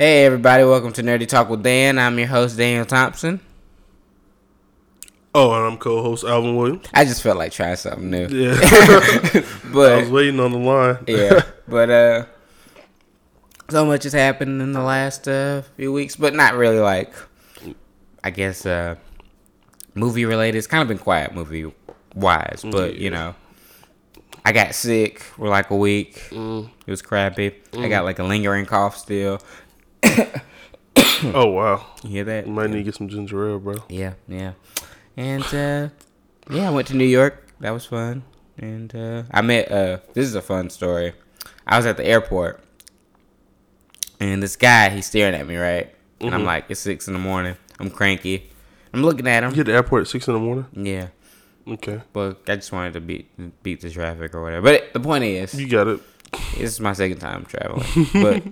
Hey everybody, welcome to Nerdy Talk with Dan. I'm your host Daniel Thompson. Oh, and I'm co-host Alvin Williams. I just felt like trying something new. Yeah, but I was waiting on the line. yeah, but uh, so much has happened in the last uh, few weeks, but not really like, I guess uh, movie related. It's kind of been quiet movie wise, but you know, I got sick for like a week. Mm. It was crappy. I got like a lingering cough still. oh wow, You hear that? you might need to get some ginger ale, bro. Yeah, yeah. And uh yeah, I went to New York. That was fun. And uh I met uh this is a fun story. I was at the airport and this guy, he's staring at me, right? And I'm Mhm. like, it's six in the morning. I'm cranky. I'm looking at him. You get the airport at six in the morning. Yeah. Okay, But I just wanted to beat beat the traffic or whatever. But the point is, you got it. this is my second time traveling. But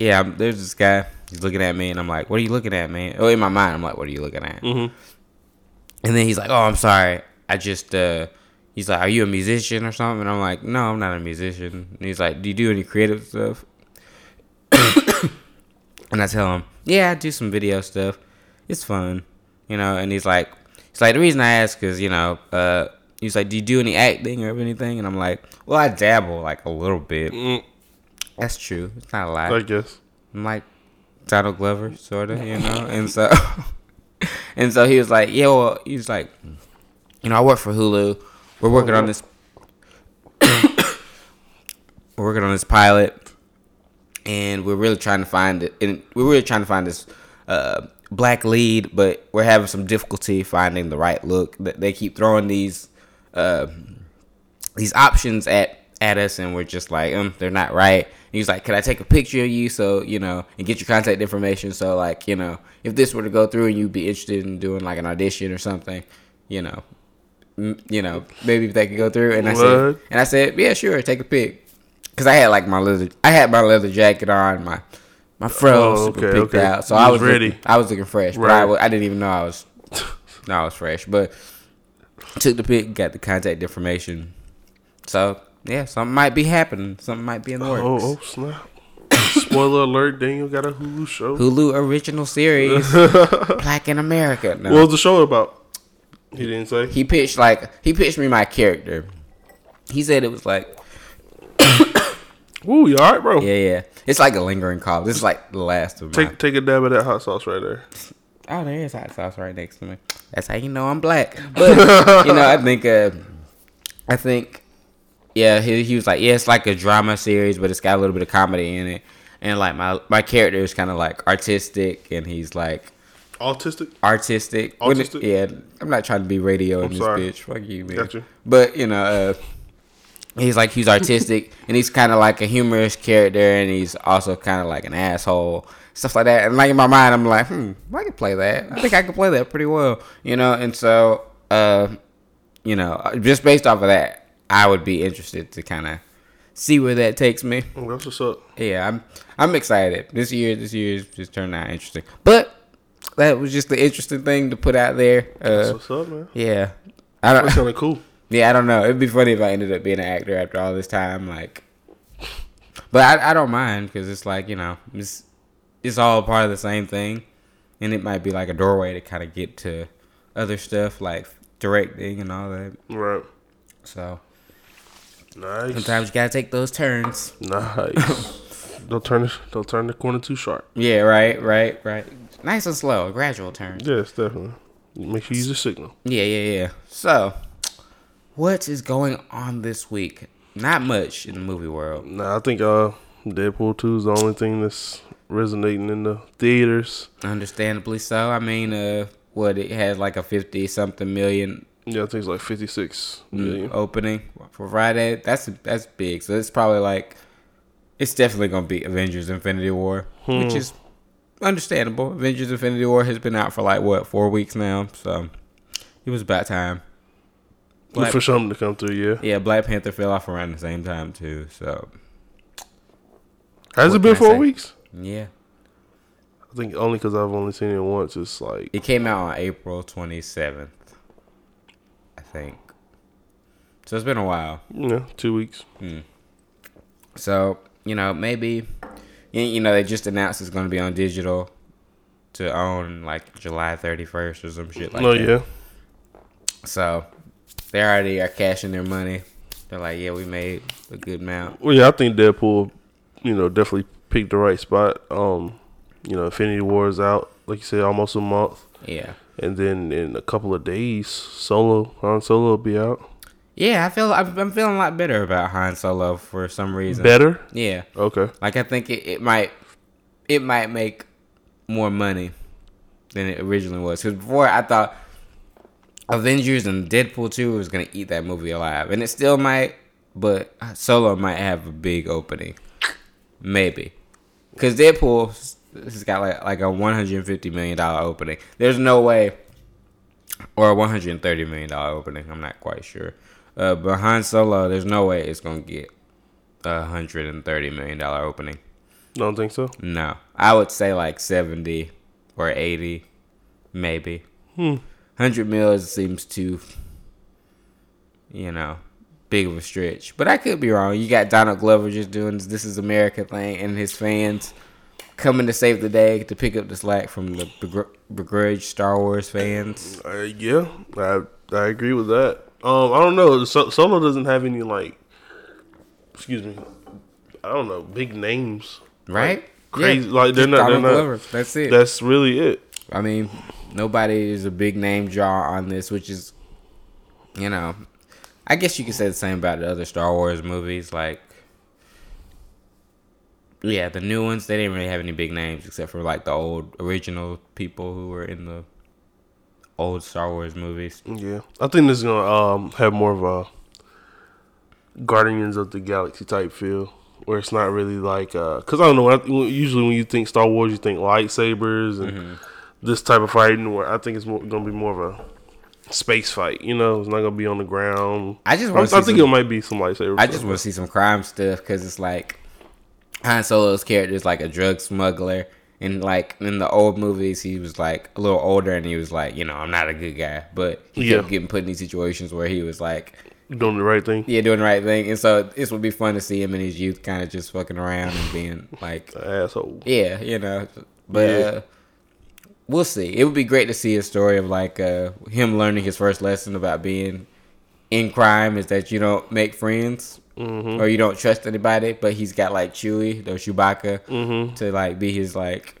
yeah, there's this guy. He's looking at me, and I'm like, "What are you looking at, man?" Oh, in my mind, I'm like, "What are you looking at?" Mm-hmm. And then he's like, "Oh, I'm sorry. I just uh he's like, "Are you a musician or something?" And I'm like, "No, I'm not a musician." And he's like, "Do you do any creative stuff?" and I tell him, "Yeah, I do some video stuff. It's fun." You know, and he's like he's like, "The reason I ask is, you know, uh he's like, "Do you do any acting or anything?" And I'm like, "Well, I dabble like a little bit." Mm, That's true. It's not a lie. I guess. I'm like Donald Glover, sort of, you know. and so, and so he was like, "Yeah, well," he was like, "You know, I work for Hulu. We're working on this. we're working on this pilot, and we're really trying to find it. And we're really trying to find this uh, black lead, but we're having some difficulty finding the right look. Th- They keep throwing these." Uh, these options at at us and we're just like um they're not right he's like can i take a picture of you so you know and get your contact information so like you know if this were to go through and you'd be interested in doing like an audition or something you know m- you know maybe if that could go through and i said What? and i said yeah sure take a pic because i had like my leather i had my leather jacket on my my fro Oh, super okay, picked okay. out so You i was ready. looking, i was looking fresh but I, Right. I didn't even know i was no i was fresh but took the pic, got the contact information. So yeah, something might be happening. Something might be in the works. Oh, oh snap! Spoiler alert: Daniel got a Hulu show. Hulu original series, Black in America. No. What was the show about? He didn't say. he pitched like he pitched me my character. He said it was like Ooh, you all right, bro? yeah yeah. It's like a lingering cough. This is like the last of my. Take take a dab of that hot sauce right there. Oh, there is hot sauce right next to me. That's how you know I'm black. But you know, I think uh, I think yeah, he, he was like, yeah, it's like a drama series, but it's got a little bit of comedy in it. And like my my character is kind of like artistic, and he's like Autistic. artistic. Autistic? yeah, I'm not trying to be radio in I'm this sorry. bitch. Fuck you, man. Gotcha. But you know, uh, he's like he's artistic, and he's kind of like a humorous character, and he's also kind of like an asshole, stuff like that. And like in my mind, I'm like, hmm, I can play that. I think I can play that pretty well, you know. And so, uh, you know, just based off of that, I would be interested to kind of see where that takes me. Oh, that's what's up. Yeah, I'm I'm excited. This year, this year is just turned out interesting. But that was just the interesting thing to put out there. That's Uh, what's up, man. yeah, I don't. kind of cool. Yeah, I don't know. It'd be funny if I ended up being an actor after all this time. Like, but I I don't mind because it's like you know it's it's all part of the same thing, and it might be like a doorway to kind of get to other stuff like directing and all that. Right. So Nice. sometimes you gotta take those turns. Nice. don't turn it. Don't turn the corner too sharp. Yeah, right, right, right. Nice and slow, a gradual turn. Yes, definitely. Make sure you use a signal. Yeah, yeah, yeah. So, what is going on this week? Not much in the movie world. Nah, I think uh, Deadpool two is the only thing that's resonating in the theaters. Understandably so. I mean, uh, what it has like a fifty something million Yeah, I think it's like fifty six mm, opening for Friday. That's that's big. So it's probably like it's definitely gonna be Avengers: Infinity War, which Hmm. is understandable. Avengers: Infinity War has been out for like what four weeks now, so it was about time. Black- for something to come through. Yeah. Yeah, Black Panther fell off around the same time too. So Has it been four weeks? yeah, I think only because I've only seen it once. It's like it came out on April twenty seventh, I think. So it's been a while. you know two weeks. So, you know, maybe you know, they just announced it's going to be on digital to own like July 31st or some shit like oh that. yeah. So they already are cashing their money. They're like, yeah, we made a good amount. Well, yeah, I think Deadpool, you know, definitely picked the right spot. Um, you know, Infinity War is out, like you said, almost a month, Yeah. And then in a couple of days, Solo, Han Solo will be out. Yeah, I feel I'm, I'm feeling a lot better about Han Solo for some reason. Better, Yeah, okay. like I think it, it might it might make more money than it originally was. Because before I thought Avengers and Deadpool two was gonna eat that movie alive, and it still might, but Solo might have a big opening, maybe. Because Deadpool has got like like a 150 million dollar opening. There's no way, or a 130 million dollar opening. I'm not quite sure. Uh, but Han Solo, there's no way it's gonna get a 130 million dollar opening. Don't think so. No, I would say like 70 or 80, maybe. Hmm. 100 mils seems too, you know, big of a stretch. But I could be wrong. You got Donald Glover just doing this This Is America thing, and his fans coming to save the day to pick up the slack from the begr- begrudged Star Wars fans. Uh, yeah, I I agree with that. Um, I don't know. So, Solo doesn't have any like, excuse me, I don't know, big names. Right? crazy- like, they're just not- they're not- Glover. That's it. That's really it. I mean, nobody is a big name draw on this, which is, you know, I guess you could say the same about the other Star Wars movies. Like, yeah, the new ones they didn't really have any big names except for like the old original people who were in the old Star Wars movies. Yeah, I think this is gonna um have more of a Guardians of the Galaxy type feel, where it's not really like uh, cause I don't know. When I, usually when you think Star Wars, you think lightsabers and Mm-hmm. this type of fighting. Where I think it's more, gonna be more of a space fight. You know, it's not gonna be on the ground. I just I, want I think some, it might be some lightsaber. I just want to see some crime stuff because it's like Han Solo's character is like a drug smuggler. And like in the old movies, he was like a little older, and he was like, you know, I'm not a good guy, but he Yeah. kept getting put in these situations where he was like, doing the right thing. yeah, doing the right thing. And so this would be fun to see him in his youth, kind of just fucking around and being like, Asshole. yeah, you know. But Yeah. uh, we'll see. It would be great to see a story of like uh, him learning his first lesson about being in crime is that you don't make friends Mm-hmm. or you don't trust anybody. But he's got like Chewie or Chewbacca Mm-hmm. to like be his like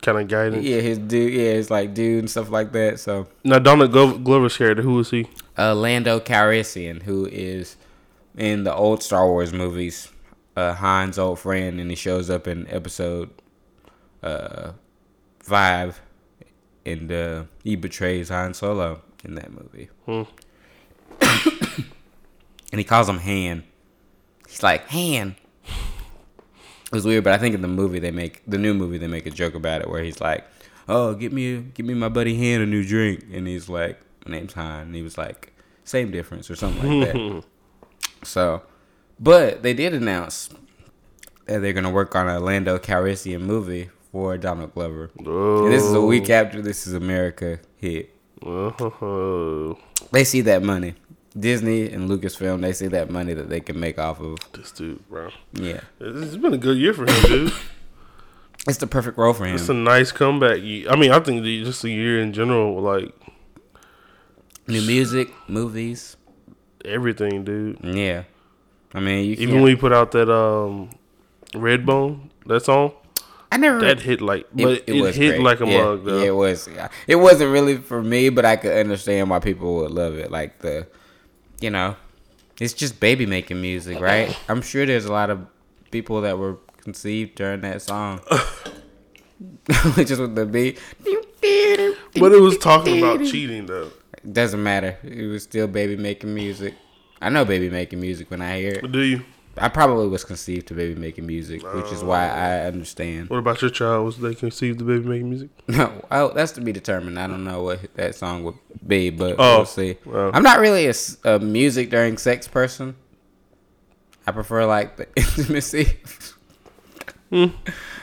Kind of guidance. yeah his dude yeah his like dude and stuff like that. So Now Donald Glo- Glover's character, who is he? uh, Lando Calrissian, who is in the old Star Wars movies, uh, Han's old friend, and he shows up in episode uh, five, and uh, he betrays Han Solo in that movie. Hmm. and he calls him Han. He's like Han. It was weird, but I think in the movie they make the new movie they make a joke about it where he's like, "Oh, get me, give me my buddy Han a new drink," and he's like, "My name's Han," and he was like, "Same difference" or something like that. so, but they did announce that they're gonna work on a Lando Calrissian movie for Donald Glover. Oh. And this is a week after This Is America hit. Oh, They see that money. Disney and Lucasfilm, they see that money that they can make off of. this dude, bro. Yeah, It's been a good year for him, dude. it's the perfect role for him. It's a nice comeback. I mean, I think just a year in general, like New music, movies. everything, dude. Yeah, I mean, you Even can't- when he put out that um Redbone, that song, I never that hit like, but it, was hit great. like a yeah, mug, though. Yeah, it was. It wasn't really for me, but I could understand why people would love it. Like the, you know, it's just baby making music, right? I'm sure there's a lot of people that were conceived during that song. just with the beat. But it was talking about cheating, though. Doesn't matter. It was still baby making music. I know baby making music when I hear it. But do you? I probably was conceived to baby making music, which is why oh. I understand. What about your child? Was they conceived to baby making music? No, oh, that's to be determined. I don't know what that song would be, but Oh, we'll see. I'm not really a music during sex person. I prefer like the intimacy. It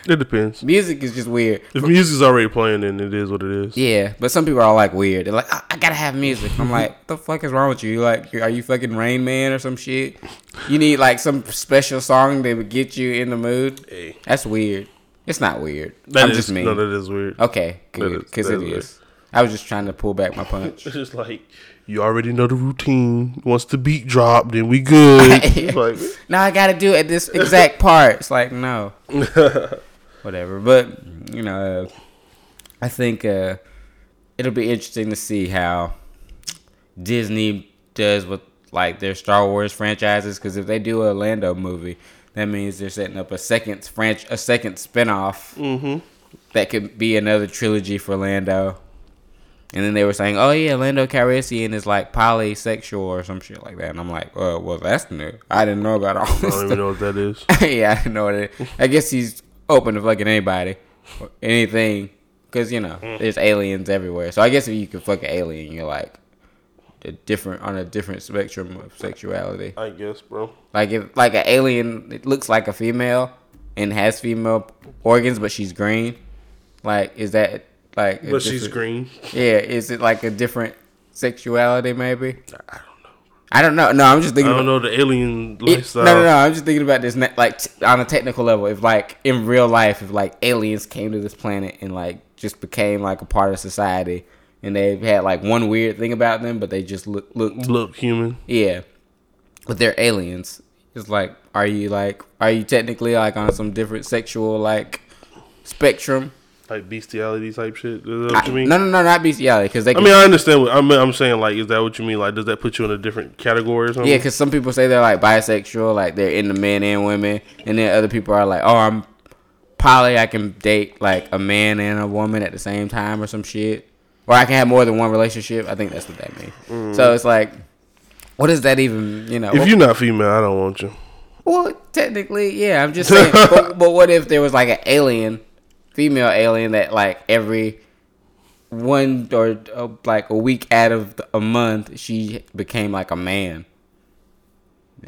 It depends. Music is just weird. If music's already playing, then it is what it is. Yeah, but some people are like weird. They're like, I, I gotta have music. I'm like, the fuck is wrong with you? You like, are you fucking Rain Man or some shit? You need like some special song that would get you in the mood. Hey. That's weird. It's not weird. That I'm is- just me. No, that is weird. okay, good, because it is is. I was just trying to pull back my punch. It's just like you already know the routine. Once the beat drop, then we good. Like now I gotta do it at this exact part. It's like no, whatever. But you know, uh, I think uh, it'll be interesting to see how Disney does with like their Star Wars franchises. Because if they do a Lando movie, that means they're setting up a second franch a second spinoff mm-hmm. that could be another trilogy for Lando. And then they were saying, "Oh yeah, Lando Calrissian is like polysexual or some shit like that." And I'm like, "Oh, well, that's new. I didn't know about all I this don't stuff." even know what that is. yeah, I didn't know what it is. I guess he's open to fucking anybody, or anything, because you know mm. there's aliens everywhere. So I guess if you can fuck an alien, you're like a different on a different spectrum of sexuality. I guess, bro. Like if like an alien, it looks like a female and has female organs, but she's green. Like is that like? But she's green. Yeah, is it like a different sexuality? Maybe. I don't know. I don't know. No, I'm just thinking. I don't know the alien It- no, no, no. I'm just thinking about this, like t- on a technical level. If like in real life, if like aliens came to this planet and like just became like a part of society, and they had like one weird thing about them, but they just look looked Look human. yeah, but they're aliens. It's like, are you like, are you technically like on some different sexual like spectrum? Like bestiality type shit. Is what I- mean? no, no, no, not bestiality, because they. I mean, I understand. What, I'm, I'm saying, like, is that what you mean? Like, does that put you in a different category or something? Yeah, because some people say they're like bisexual, like they're into men and women, and then other people are like, oh, I'm poly, I can date like a man and a woman at the same time or some shit, or I can have more than one relationship. I think that's what that means. Mm. So it's like, what does that even, you know? If you're not female, I don't want you. well, technically, yeah, I'm just saying. but, but what if there was like an alien, female alien that like every one or uh, like a week out of the- a month she became like a man.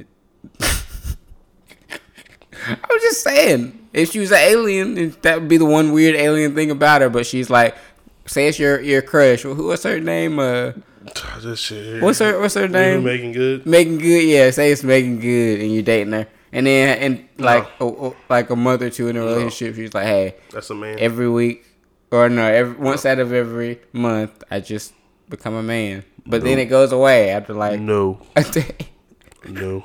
I'm just saying, if she was an alien, that would be the one weird alien thing about her. But she's like, say it's your your crush. Who what's her name? Uh. What's her what's her name? making good. Meagan Good. Yeah, say it's Meagan Good, and you're dating her, and then and like a, like a month or two in a relationship, she's like, hey, That's a man. every week or no, every once out of every month, I just become a man. But then it goes away after like no, a day. no.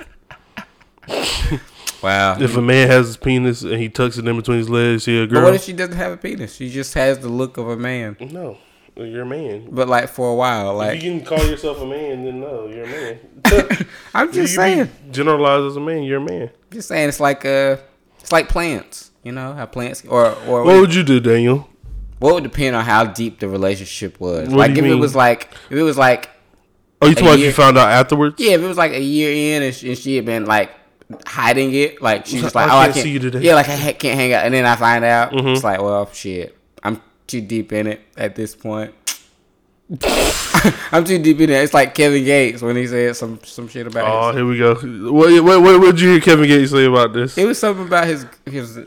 Wow. If a man has his penis and he tucks it in between his legs, he a But girl. what if she doesn't have a penis? She just has the look of a man. no, you're a man. But like for a while, if like you can call yourself a man, then no, you're a man. I'm You just can saying, generalized as a man, you're a man. just saying, it's like uh, it's like plants. You know how plants or or What would you do, Daniel? what would depend on how deep the relationship was. What like if you it was like if it was like Oh, you talking about you found out afterwards? yeah, if it was like a year in and she, and she had been like hiding it, like she was I like, oh, I can't can't see you today. Yeah, like I ha- can't hang out, and then I find out Mm-hmm. it's like, well, shit, I'm too deep in it at this point. I'm too deep in it. It's like Kevin Gates when he said some some shit about Oh, his, here we go. What what what did you hear Kevin Gates say about this? it was something about his his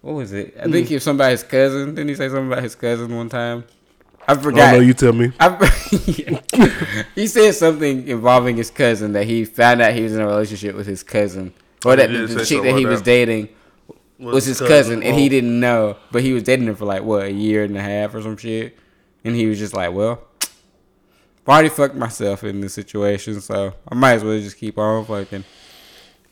what was it? I Hmm. think it was something about his cousin. Didn't he say something about his cousin one time? I forgot. know. You tell me. I, he said something involving his cousin that he found out he was in a relationship with his cousin, or that the, chick that he was dating was his cousin, and he Oh. didn't know, but he was dating her for like what a year and a half or some shit, and he was just like, well. I've already fucked myself in this situation, so I might as well just keep on fucking.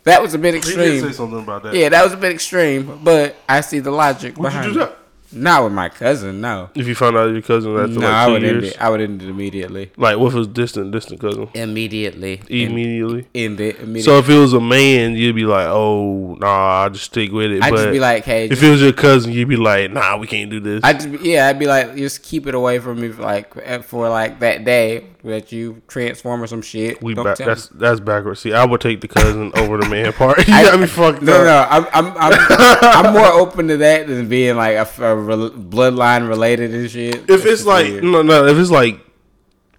That was a bit He did extreme. say something about that. Yeah, that was a bit extreme, but I see the logic Would you behind do it. that Not with my cousin, no. if you found out your cousin after No, like I two would end it. I would end it immediately. Like, what if it was distant, distant cousin? Immediately. In, Immediately. end it immediately. So if it was a man, you'd be like, "Oh, nah, I'll just stick with it." I'd but just be like, hey, if it was your cousin, you'd be like, "Nah, we can't do this." I'd just be, yeah, I'd be like, just keep it away from me, for like eh, for like that day that you transform or some shit. we back. tell me. That's that's backwards. See, I would take the cousin over the man part. you I- got me fucked No, up. no, I'm I'm I'm, I'm more open to that than being like a, a rel- bloodline related and shit. If That's it's like weird. no, no, if it's like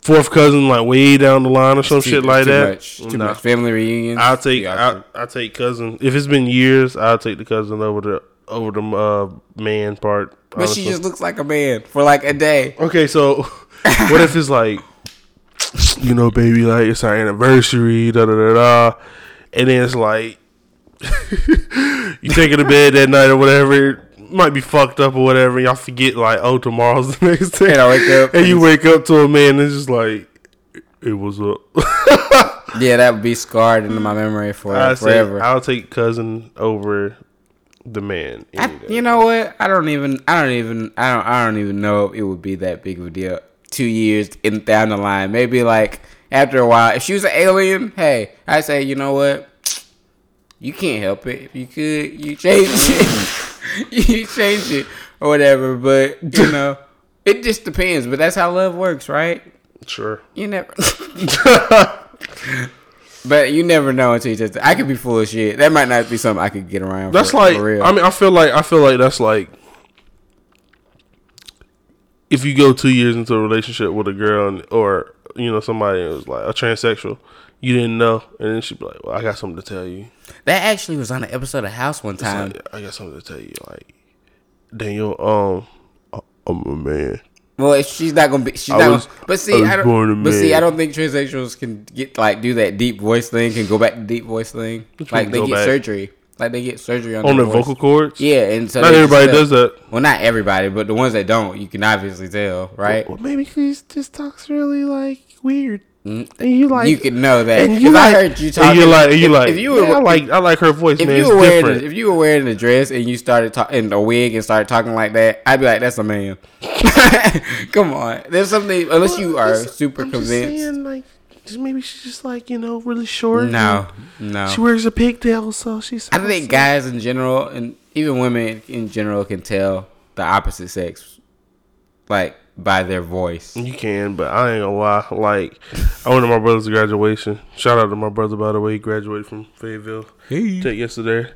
fourth cousin, like way down the line or some Too- shit like too that, much, too nah. much family reunion. I'll take Yeah, I I take cousin. If it's been years, I'll take the cousin over the over the uh, man part. But honestly. she just looks like a man for like a day. Okay, so what if it's like, you know, baby, like it's our anniversary, da da da da, and then it's like you take her to bed that night or whatever, might be fucked up or whatever. Y'all forget like, oh, tomorrow's the next day, And I wake up and you wake up to a man that's just like, it was up. Yeah, that would be scarred into my memory for I say forever. I'll take cousin over the man. I, you know what? I don't even. I don't even. I don't. I don't even know if it would be that big of a deal. Two years in down the line, maybe like after a while. If she was an alien, hey, I say, you know what? You can't help it. If you could, you change it. you change it or whatever. But you know, it just depends. But that's how love works, right? Sure. You never. but you never know until you just. I could be full of shit. That might not be something I could get around. That's for, like for real. I mean I feel like I feel like that's like if you go two years into a relationship with a girl and, or you know somebody was like a transsexual, you didn't know, and then she'd be like, "Well, I got something to tell you." That actually was on an episode of House one time. like, I got something to tell you, like Daniel. Um, I- I'm a man. well, if she's not gonna be, she's I not. was- gonna, but see, was I, don't. But see. I don't think transsexuals can get like do that deep voice thing. Can go back to deep voice thing. Which Like they get back? surgery. Like they get surgery on, On their vocal cords, Yeah, and so not everybody does that. Well, not everybody, but the ones that don't, you can obviously tell, right? Well, maybe he just talks really like weird. Mm. And you like you can know that. and 'Cause you I heard you talking. you like, you if, like. if you were, yeah, I like, I like her voice, if man. you were wearing, different. a, if you were wearing a dress and you started talking in a wig and started talking like that, I'd be like, "That's a man." Come on, there's something unless you are super I'm just convinced. saying, like, just maybe she's just like you know really short. No, no. She wears a pigtail, so she's. I think guys in general, and even women in general, can tell the opposite sex, like by their voice. You can, but I ain't gonna lie. Like, I went to my brother's graduation. Shout out to my brother, by the way. He graduated from Fayetteville Hey. Tech yesterday.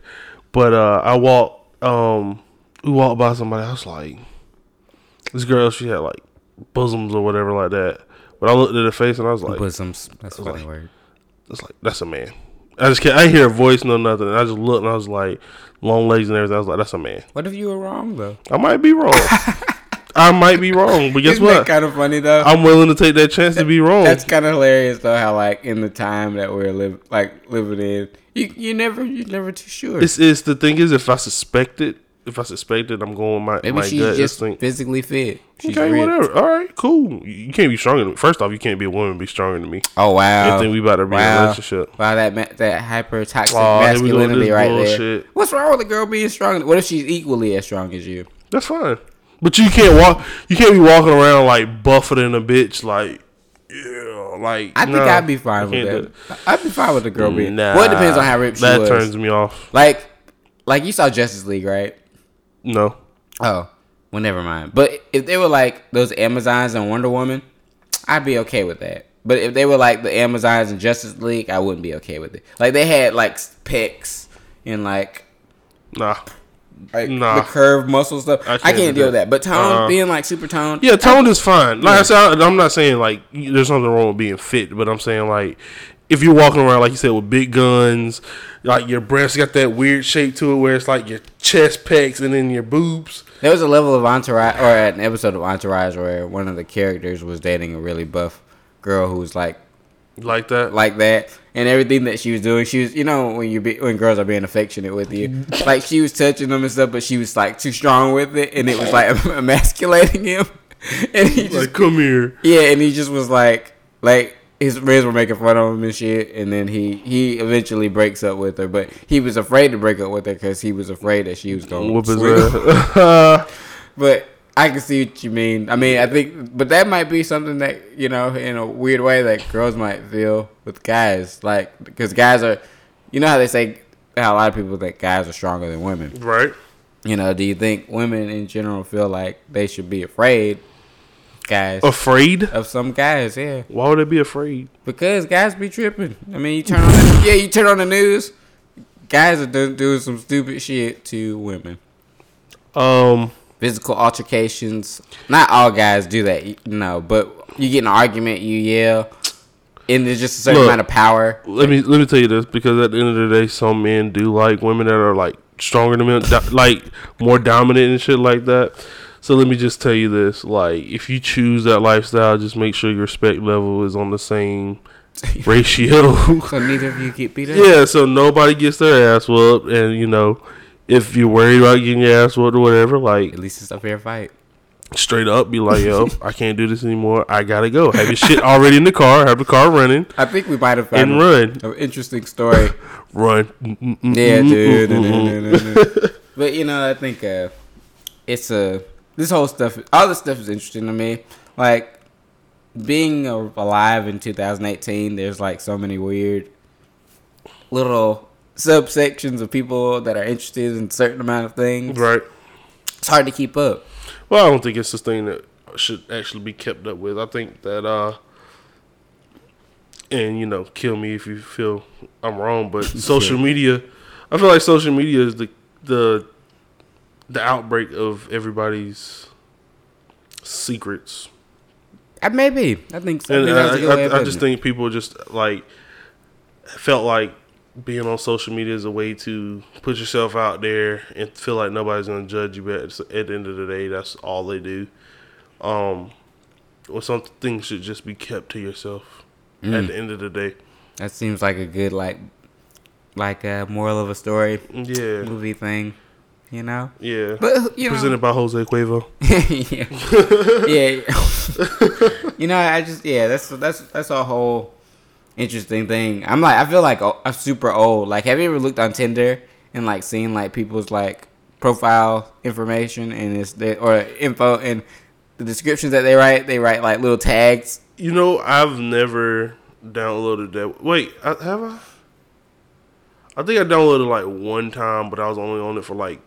But uh, I walked. Um, we walked by somebody. I was like, this girl. She had like bosoms or whatever like that. But I looked at her face and I was like, Bosoms. That's a funny like- word. It's like that's a man. I just can't. I hear a voice, no nothing. I just looked and I was like, long legs and everything. I was like, that's a man. What if you were wrong though? I might be wrong. I might be wrong, but guess Isn't what? kind of funny though? I'm willing to take that chance to be wrong. That's kind of hilarious though. How like in the time that we're live like living in, you you never you're never too sure. It's, it's the thing is, if I suspect it, if I suspect it, I'm going my Maybe my she's gut just instinct. physically fit. She's Okay, ripped. whatever. All right, cool. You can't be stronger than me. First off, you can't be a woman be stronger than me. Oh wow! I think we about to be in a relationship. Wow, that ma- that hyper toxic Oh, here we go with masculinity right bullshit. there. What's wrong with a girl being strong? What if she's equally as strong as you? That's fine. But you can't walk. You can't be walking around like buffeting a bitch. Like, yeah, like. I think nah, I'd be fine with that. I'd be fine with a girl being. Nah, well, it depends on how ripped she That was. turns me off. Like, like you saw Justice League, right? No. Oh, well, never mind. But if they were like those Amazons and Wonder Woman, I'd be okay with that. But if they were like the Amazons and Justice League, I wouldn't be okay with it. Like they had like pecs and like Nah. Like Nah. the curved muscle stuff. I I can't can't, deal with that. that. But tone Uh-uh. being like super toned, Yeah, tone is fine. Like I said, I, I'm not saying like there's something wrong with being fit, but I'm saying like if you're walking around like you said with big guns, like your breasts got that weird shape to it where it's like your chest pecs and then your boobs. There was a level of Entourage, or an episode of Entourage where one of the characters was dating a really buff girl who was like Like that. like that, and everything that she was doing, she was, you know, when you be when girls are being affectionate with you, mm-hmm. like she was touching them and stuff, but she was like too strong with it, and it was like emasculating him, and he just like come here. yeah, and he just was like like his friends were making fun of him and shit, and then he he eventually breaks up with her, but he was afraid to break up with her because he was afraid that she was going Whoop to his ass. But I can see what you mean. I mean, I think, but that might be something that you know, in a weird way, that girls might feel with guys, like because guys are, you know how they say how a lot of people think guys are stronger than women. right. You know, do you think women in general feel like they should be afraid, guys, Afraid? of some guys? Yeah, Why would they be afraid? because guys be tripping. I mean, you turn on, the, yeah, you turn on the news, guys are doing some stupid shit to women. Um, physical altercations. Not all guys do that, you know, but you get in an argument, you yell, and there's just a certain Look. amount of power. let me let me tell you this because at the end of the day, some men do like women that are like stronger than me, do- like more dominant and shit like that. So let me just tell you this: like, if you choose that lifestyle, just make sure your respect level is on the same ratio. So neither of you get beat up. yeah, so nobody gets their ass whooped, and you know, if you're worried about getting your ass whooped or whatever, like At least it's a fair fight. straight up, be like, "Yo, I can't do this anymore. I gotta go." Have your shit already in the car. Have the car running I think we might have found and run, an interesting story. run. yeah, dude. but you know, I think uh, it's a this whole stuff. All this stuff is interesting to me. Like being alive in 2018. There's like so many weird little subsections of people that are interested in a certain amount of things. Right. It's hard to keep up. Well, I don't think it's a thing that should actually be kept up with. I think that, uh, and you know, kill me if you feel I'm wrong, but social media, I feel like social media is the the the outbreak of everybody's secrets. Uh, maybe I think so. I And think that's a good way I, I, I just think people just like felt like being on social media is a way to put yourself out there and feel like nobody's gonna judge you. But at the end of the day, that's all they do. Um, or some things should just be kept to yourself. Mm. At the end of the day, that seems like a good like like a moral of a story yeah, movie thing. You know, yeah. but you know, Presented by Jose Cuervo. yeah, yeah. you know, I just yeah, that's that's that's a whole interesting thing. I'm like, I feel like I'm super old. Like, have you ever looked on Tinder and like seen like people's like profile information and it's or info and the descriptions that they write? They write like little tags. You know, I've never downloaded that. Wait, have I? I think I downloaded like one time, but I was only on it for like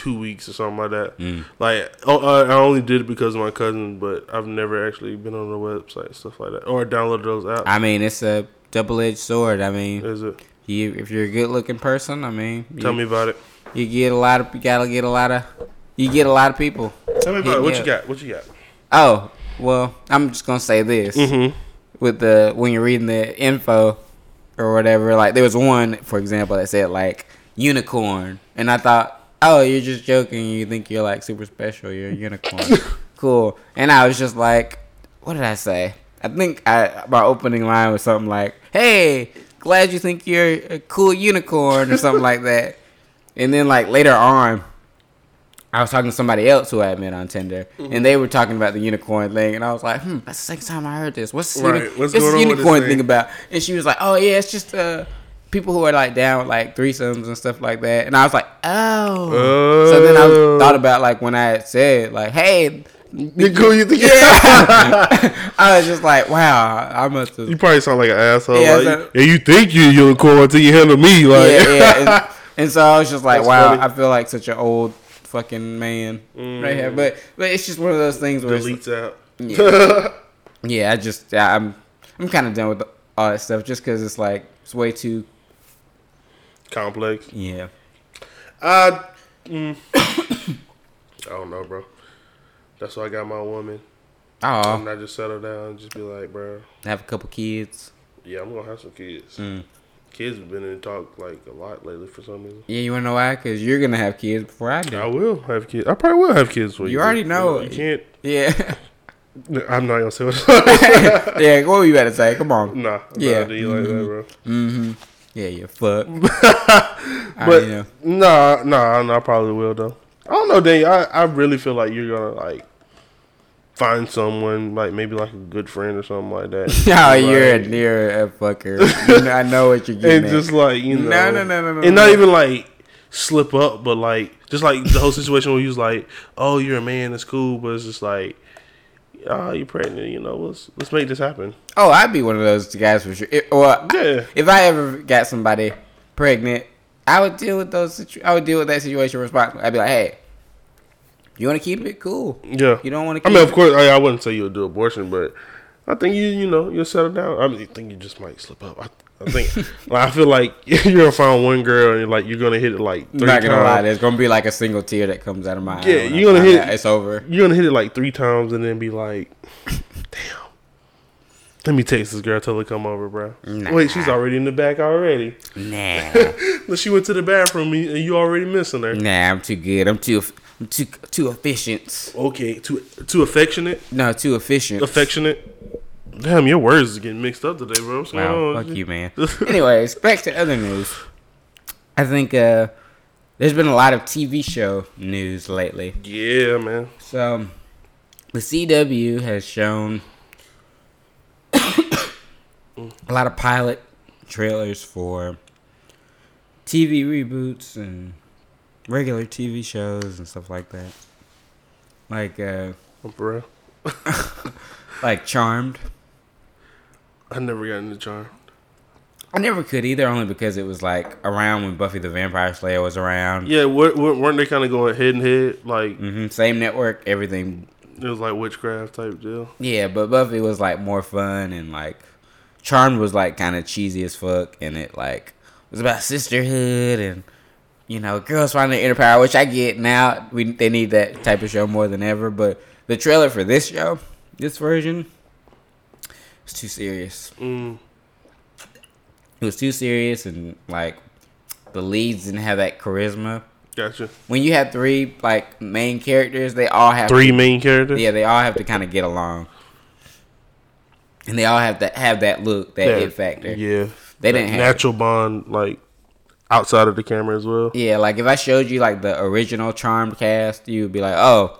two weeks or something like that. Like, oh, I only did it because of my cousin, but I've never actually been on the website stuff like that, or downloaded those apps. I mean, it's a double edged sword. I mean, Is it? you if you're a good looking person, I mean, you, Tell me about it. you get a lot of you gotta get a lot of you get a lot of people. Tell me about it. What you up. got? What you got? Oh, well, I'm just gonna say this Mm-hmm. with the when you're reading the info or whatever. Like there was one, for example, that said like unicorn, and I thought, oh, you're just joking. You think you're like super special. You're a unicorn. cool. And I was just like, what did I say? I think I my opening line was something like, "Hey, glad you think you're a cool unicorn" or something like that. And then like later on, I was talking to somebody else who I met on Tinder, Mm-hmm. and they were talking about the unicorn thing, and I was like, "Hmm, that's the second time I heard this. What's this, uni- Right, what's what's this with this unicorn thing?" thing about?" And she was like, "Oh yeah, it's just uh people who are like down with, like threesomes and stuff like that." And I was like, "Oh." So then I Oh. thought about like when I had said like, "Hey." You cool? You think? Yeah, I was just like, "Wow, I must have." You probably sound like an asshole. Yeah, like, so- yeah, you think you a unicorn until you handle me. Like, yeah, yeah. And, and so I was just like, That's wow, funny. I feel like such an old fucking man right here. Mm. But but it's just one of those things where deletes out. yeah, yeah. I just yeah, I'm I'm kind of done with all that stuff just because it's like it's way too Complex. yeah. I, mm, I don't know, bro. That's why I got my woman. Oh, not just settle down and just be like, bro. have a couple kids. Yeah, I'm gonna have some kids. Mm. Kids have been in talk like a lot lately for some reason. Yeah, you wanna know why? Cause you're gonna have kids before I do. I will have kids. I probably will have kids for you. You already know You can't. Yeah, I'm not gonna say what. yeah. What were you about to say? Come on. nah. I'm Yeah. Not do you like that, bro. Mm-hmm. Yeah, you fuck. Mm. I But know. nah, nah, nah, I probably will though. I don't know, Daniel. I, I really feel like you're gonna like find someone like maybe like a good friend or something like that. Oh, you're a, near a fucker. You know, I know what you're getting and at. just like you know, No, no, no, no, no, and not even like slip up, but like just like the whole situation where you was like, oh, you're a man, it's cool, but it's just like, Uh, oh, you're pregnant, you know, let's let's make this happen. Oh, I'd be one of those guys for sure. If, or Yeah. if I ever got somebody pregnant, I would deal with those. Situ- I would deal with that situation responsibly. I'd be like, hey, you want to keep it cool. Yeah, You don't want to. I mean, of course, I, I wouldn't say you'll do abortion, but I think you, you know, you'll settle down. I mean, I think you just might slip up. I, I think, like, I feel like you're gonna find one girl and like you're gonna hit it like three not gonna times. lie, there's gonna be like a single tear that comes out of my eye. Yeah, you're gonna hit- out It's over. You're gonna hit it like three times and then be like, damn. Let me text this girl. Tell her to come over, bro. Nah. Wait, she's already in the back already. Nah, Look, she went to the bathroom and you already missing her. nah, I'm too good. I'm too, I'm too, too efficient. Okay, too too affectionate. No, too efficient. Affectionate. Damn, your words is getting mixed up today, bro. What's Wow, on? fuck you, man. Anyways, back to other news. I think uh, there's been a lot of TV show news lately. Yeah, man. So, the CW has shown a lot of pilot trailers for TV reboots and regular TV shows and stuff like that. Like, uh, I'm like Charmed. I never got into charm. I never could either, only because it was like around when Buffy the Vampire Slayer was around. Yeah, what, weren't they kind of going head and head? Like hmm Same network, everything. it was like witchcraft type deal. Yeah, but Buffy was like more fun and like Charmed was like kind of cheesy as fuck, and it like was about sisterhood and you know girls finding inner power, which I get now. We they need that type of show more than ever. But the trailer for this show, this version, too serious. Mm, It was too serious, and like the leads didn't have that charisma. gotcha. When you have three like main characters, they all have Three main characters. Yeah, they all have to kind of get along, and they all have to have that look, that That- it factor. Yeah, They didn't have natural bond like outside of the camera as well. Yeah, like if I showed you like the original Charmed cast, you would be like, oh,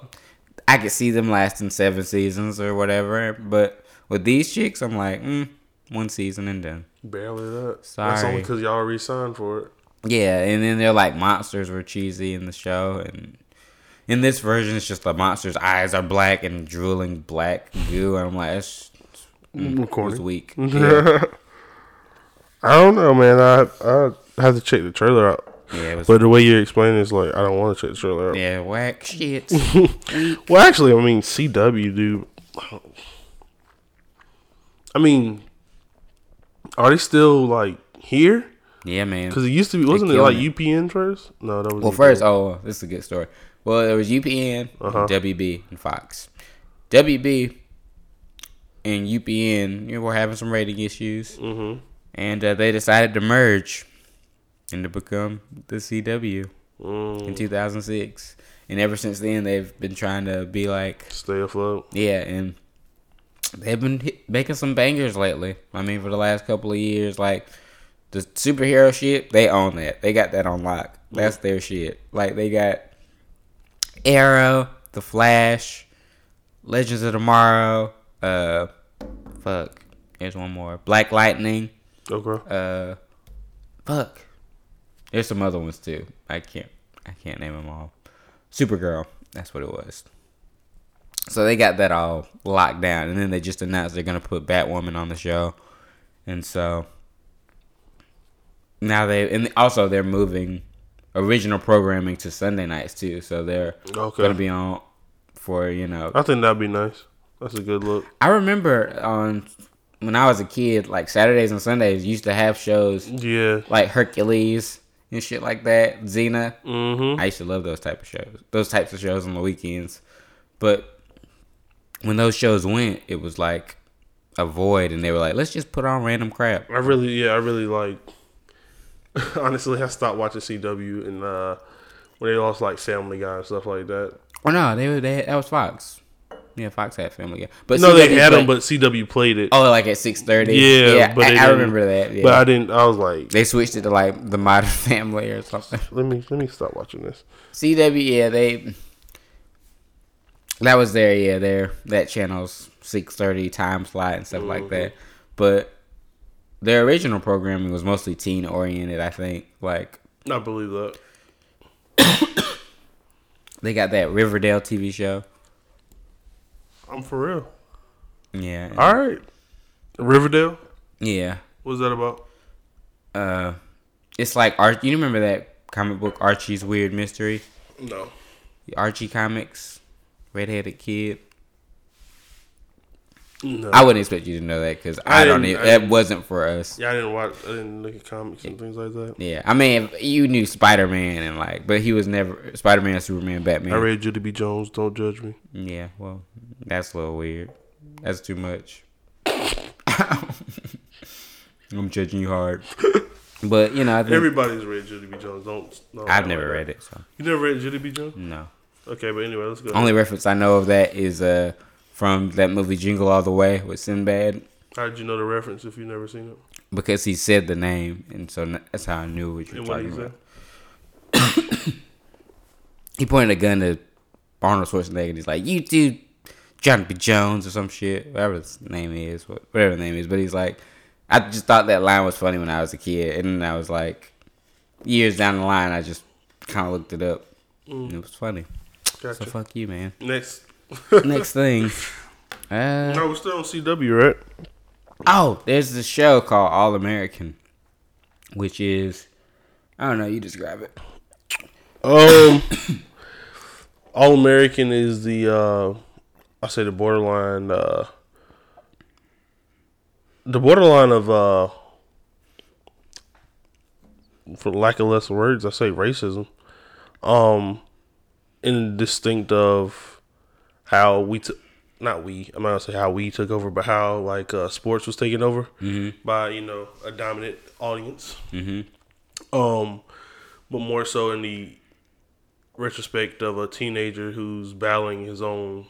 I could see them lasting seven seasons or whatever. But with these chicks, I'm like, mm, one season and done. Barely that. That's Sorry. only because y'all re-signed for it. Yeah, and then they're like monsters were cheesy in the show, and in this version, it's just the monster's eyes are black and drooling black goo, and I'm like, it's mm, it weak. Yeah, I don't know, man. I I have to check the trailer out. yeah. But the way you're explaining is like I don't want to check the trailer out. Yeah, whack shit. Well, actually, I mean CW, dude. I mean, are they still like here? yeah, man. Because it used to be, wasn't it like UPN first? No, that was. Well, UPN. first, oh, this is a good story. Well, there was UPN, Uh-huh. WB, and Fox. WB and UPN you know, were having some rating issues, Mhm. and uh, they decided to merge and to become the CW Mm, in 2006. And ever since then, they've been trying to be like, stay afloat. yeah, and they've been hit, making some bangers lately. I mean, for the last couple of years, like the superhero shit, they own that. They got that on lock. That's their shit. Like they got Arrow, The Flash, Legends of Tomorrow. Uh, fuck. There's one more. Black Lightning. Okay. Uh, fuck. There's some other ones too. I can't. I can't name them all. Supergirl. That's what it was. So they got that all locked down, and then they just announced they're gonna put Batwoman on the show, and so now they and also they're moving original programming to Sunday nights too. So they're Okay. gonna be on for you know. I think that'd be nice. That's a good look. I remember on when I was a kid, like Saturdays and Sundays used to have shows Yeah. like Hercules and shit like that. Xena. Mm-hmm. I used to love those type of shows. Those types of shows on the weekends. But when those shows went, it was like a void, and they were like, "Let's just put on random crap." I really, yeah, I really like. honestly, I stopped watching CW and uh when they lost like Family Guy and stuff like that. Oh no, they were they that was Fox. Yeah, Fox had Family Guy, but no, they CW had them, but CW played it. oh, like at six thirty. yeah, yeah, but I, I remember that. Yeah, But I didn't. I was like, they switched it to like the Modern Family or something. let me let me stop watching this. CW, yeah, they that was there, yeah there. that channel's six thirty time slot and stuff like that. But their original programming was mostly teen oriented. I think like I believe that. they got that Riverdale TV show. I'm for real. Yeah, All right, Riverdale. yeah. What's that about? Uh, it's like Arch. You remember that comic book Archie's Weird Mystery? No. The Archie comics, redheaded kid. No. I wouldn't expect you to know that because I I, don't. Even, I that wasn't for us. yeah, I didn't watch. I didn't look at comics and things like that. Yeah, I mean, you knew Spider Man and like, but he was never Spider Man, Superman, Batman. I read Junie B. Jones. Don't judge me. Yeah, well, that's a little weird. That's too much. I'm judging you hard. But you know, I think Everybody's read Junie B. Jones. Don't. no, I've never read it. So You never read Junie B. Jones? no. Okay, but anyway, let's go. Only reference I know of that is uh from that movie Jingle All the Way with Sinbad How did you know the reference if you never seen it? because he said the name, and so that's how I knew what you were And what talking about. He pointed a gun to Arnold Schwarzenegger. and He's like, "You do Johnny B. Jones or some shit, whatever his name is, whatever the name is." But he's like, I just thought that line was funny when I was a kid, and then I was like, years down the line, I just kind of looked it up, and it was funny. So fuck you, man. Next. Next thing. Uh, No, we're still on CW, right? oh, there's this show called All American, which is I don't know. You describe it. Um, All American is the uh, I say the borderline, uh, the borderline of uh, for lack of less words, I say racism. Um, in distinct of how we took, not we, I'm not gonna say how we took over, but how like uh, sports was taken over by you know a dominant audience. Mm-hmm. Um, but more so in the retrospect of a teenager who's battling his own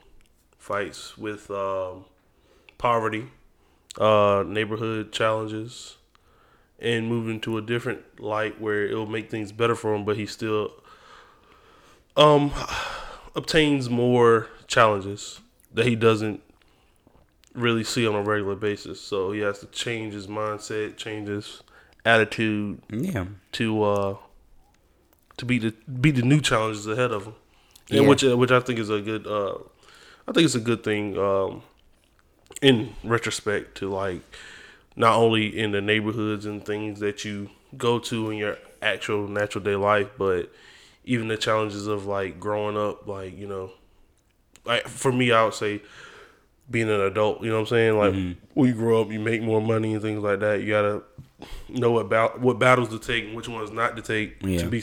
fights with um, poverty, uh, neighborhood challenges, and moving to a different light where it'll make things better for him, but he still um obtains more challenges that he doesn't really see on a regular basis. So he has to change his mindset, change his attitude, Yeah. to uh to be the be the new challenges ahead of him, and Yeah. which uh, which I think is a good uh I think it's a good thing um in retrospect to like not only in the neighborhoods and things that you go to in your actual natural day life, but even the challenges of like growing up, like you know, like for me, I would say being an adult. You know what I'm saying? Like when you grow up, you make more money and things like that. You gotta know what about what battles to take and which ones not to take Yeah. to be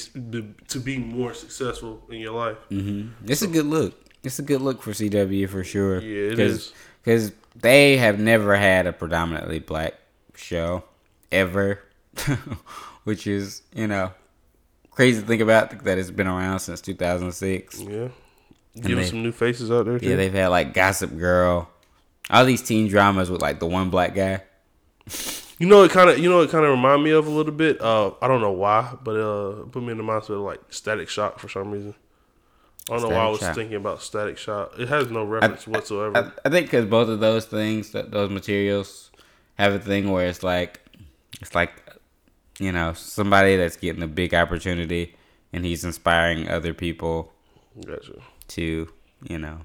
to be more successful in your life. Mm-hmm. It's a good look. It's a good look for CW for sure. Yeah, it is. Because they have never had a predominantly black show ever, which is you know crazy to think about that it's been around since 2006. Yeah, give some new faces out there. Too. Yeah, they've had like Gossip Girl, all these teen dramas with like the one black guy. You know, it kind of you know it kind of remind me of a little bit. Uh, I don't know why, but uh, it put me in the mindset of like Static Shock for some reason. I don't know why I was Shock. thinking about Static Shock. It has no reference whatsoever. I, I think because both of those things, th- those materials, have a thing where it's like, it's like, you know, somebody that's getting a big opportunity, and he's inspiring other people gotcha. to, you know,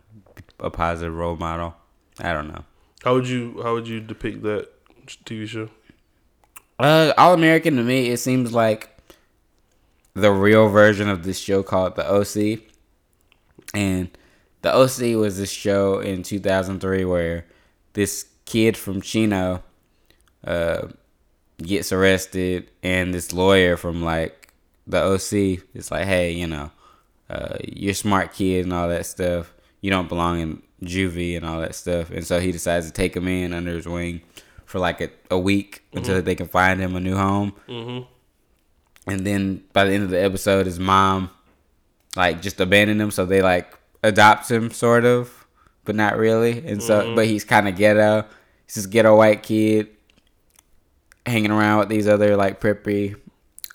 a positive role model. I don't know. How would you how would you depict that TV show? Uh, All American to me, it seems like the real version of this show called The OC. And The OC was this show in 2003 where this kid from Chino uh, gets arrested, and this lawyer from like the OC is like, hey, you know, uh, you're smart kid and all that stuff. You don't belong in juvie and all that stuff. And so he decides to take him in under his wing for like a, a week until they can find him a new home. Mm-hmm. And then by the end of the episode, his mom like just abandoned him, so they like adopt him sort of, but not really. And so, but he's kind of ghetto. He's this ghetto white kid hanging around with these other like preppy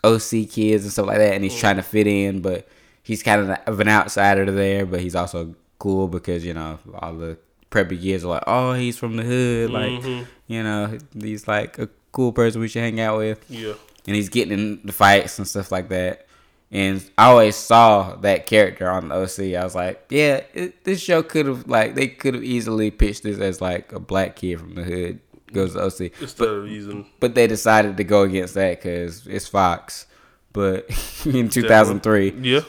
OC kids and stuff like that, and he's trying to fit in, but he's kind of an outsider there. But he's also cool because you know all the preppy kids are like, oh, he's from the hood, like mm-hmm. you know he's like a cool person we should hang out with Yeah. and he's getting in the fights and stuff like that. And I always saw that character on the OC. I was like, yeah, it, this show could have like they could have easily pitched this as like a black kid from the hood goes to OC, Instead of using but they decided to go against that because it's Fox. But in 2003, yeah.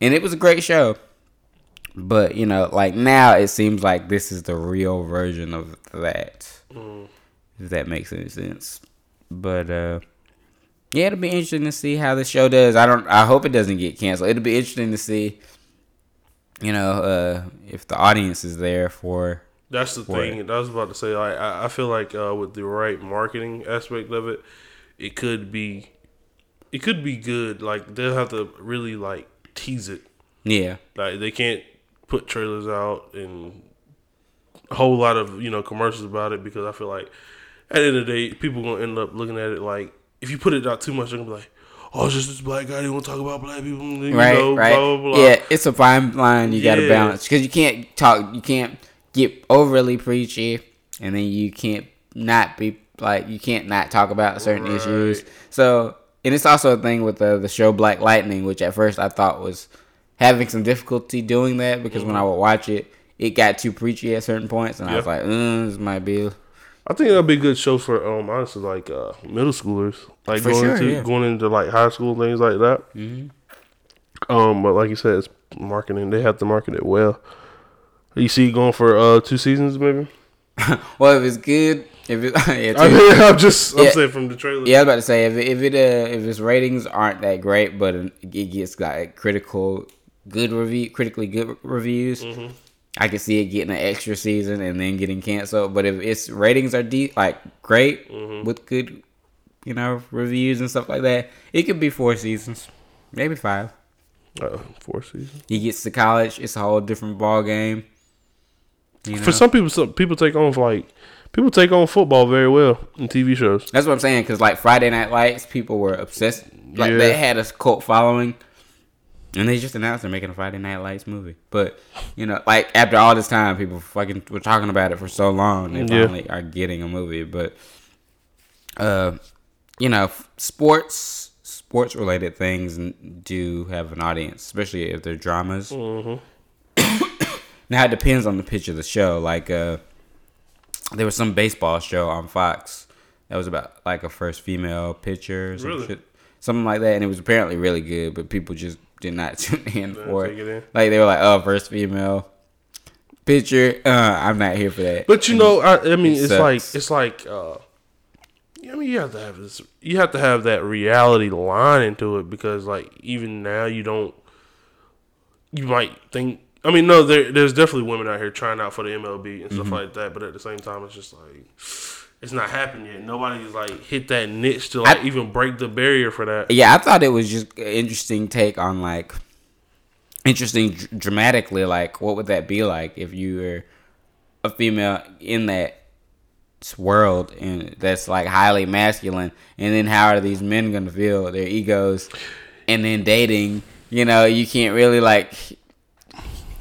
and it was a great show. But you know, like now it seems like this is the real version of that. If that makes any sense. But uh yeah, it'll be interesting to see how the show does. I don't I hope it doesn't get canceled. It'll be interesting to see you know, uh if the audience is there for That's the thing. it. I was about to say. Like, I, I feel like uh, with the right marketing aspect of it, it could be, it could be good. Like they'll have to really like tease it. Yeah. Like they can't put trailers out and a whole lot of you know commercials about it because I feel like at the end of the day, people gonna end up looking at it like if you put it out too much, they're gonna be like, "Oh, it's just this black guy. They want to talk about black people." You right, know, right. Blah, blah, blah. Yeah, it's a fine line you got to balance because you can't talk, you can't get overly preachy, and then you can't not be like you can't not talk about certain Right. issues. So, and it's also a thing with the the show Black Lightning, which at first I thought was having some difficulty doing that because when I would watch it, it got too preachy at certain points, and I was like, mm, this might be. I think that'd be a good show for um honestly like uh middle schoolers like For going sure, into yeah. going into like high school things like that. Mm-hmm. Um, but like you said, it's marketing. They have to market it well. You see, going for uh two seasons maybe. Well, if it's good, if it, yeah, I mean, I'm just I'm Yeah. saying from the trailer. Yeah, I was about to say if it, if it uh, if its ratings aren't that great, but it gets like critical good review, critically good reviews, Mm-hmm. I can see it getting an extra season and then getting canceled. But if its ratings are deep, like great Mm-hmm. with good, you know, reviews and stuff like that, it could be four seasons, maybe five. Uh, four seasons. He gets to college, it's a whole different ball game. You know? For some people, some people take on like people take on football very well in TV shows. That's what I'm saying. Because like Friday Night Lights, people were obsessed. Like Yeah. they had a cult following, and they just announced they're making a Friday Night Lights movie. But you know, like after all this time, people fucking were talking about it for so long. They Yeah. finally are getting a movie. But uh, you know, sports sports related things do have an audience, especially if they're dramas. Mm-hmm. Now it depends on the pitch of the show. Like uh there was some baseball show on Fox that was about like a first female pitcher or some Really? shit. Something like that and it was apparently really good, but people just did not tune in Didn't for it. it in. Like they were like, "Oh, first female pitcher, uh, I'm not here for that." But you know, I, I mean, It it's like it's like. uh I mean, you have to have this. You have to have that reality line into it because, like, even now, you don't. You might think. I mean, no, there, there's definitely women out here trying out for the MLB and Mm-hmm. stuff like that. But at the same time, it's just like it's not happening yet. Nobody's like hit that niche to like I- even break the barrier for that. yeah, I thought it was just an interesting take on like interesting dr- dramatically like what would that be like if you were a female in that world and that's like highly masculine and then how are these men going to feel their egos and then dating you know you can't really like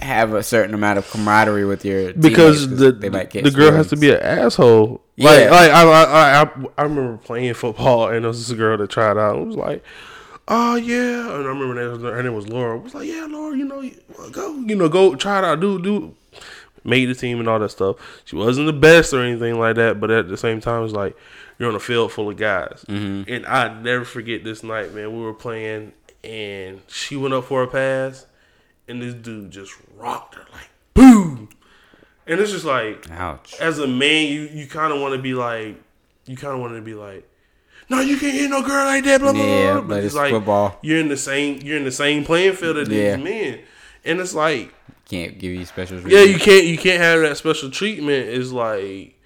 have a certain amount of camaraderie with your because the they might catch the girl has to be an asshole. Yeah. Like, like I, I, I, I remember playing football and there was this girl that tried out and was like, "Oh yeah," and I remember that her name was Laura. Was like, "Yeah, Laura, you know, go, you know, go try it out, do, do." Made the team and all that stuff. She wasn't the best or anything like that, but at the same time, it's like you're on a field full of guys. Mm-hmm. And I never forget this night, man. We were playing, and she went up for a pass, and this dude just rocked her like boom. And it's just like ouch as a man, you you kind of want to be like, you kind of want to be like, no, you can't hit no girl like that, blah blah Yeah, blah. but it's football. You're in the same you're in the same playing field as Yeah. these men, and it's like, can't give you special Treatment. yeah, you can't you can't have that special treatment. Is like.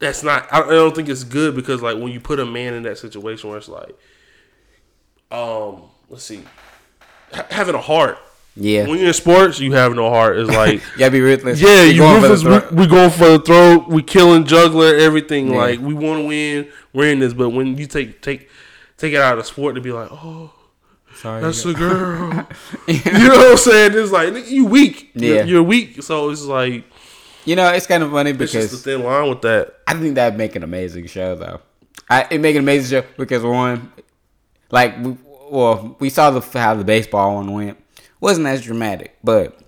That's not. I I don't think it's good because, like, when you put a man in that situation where it's like, um, let's see, ha- having a heart. Yeah When you're in sports, you have no heart. It's like, you gotta be ruthless yeah, You're the ruthless. throat. We, we going for the throat. We killing juggler, everything. Yeah. Like we want to win. We're in this, but when you take take take it out of sport to be like, oh, Sorry, that's you the girl. you know what I'm saying? It's like you weak. You're- Yeah. you're, weak. So it's like You know, it's kind of funny because it's just a thin line with that. I think that'd make an amazing show, though. I it make an amazing show because one, like, we, well, we saw the how the baseball one went. Wasn't as dramatic, but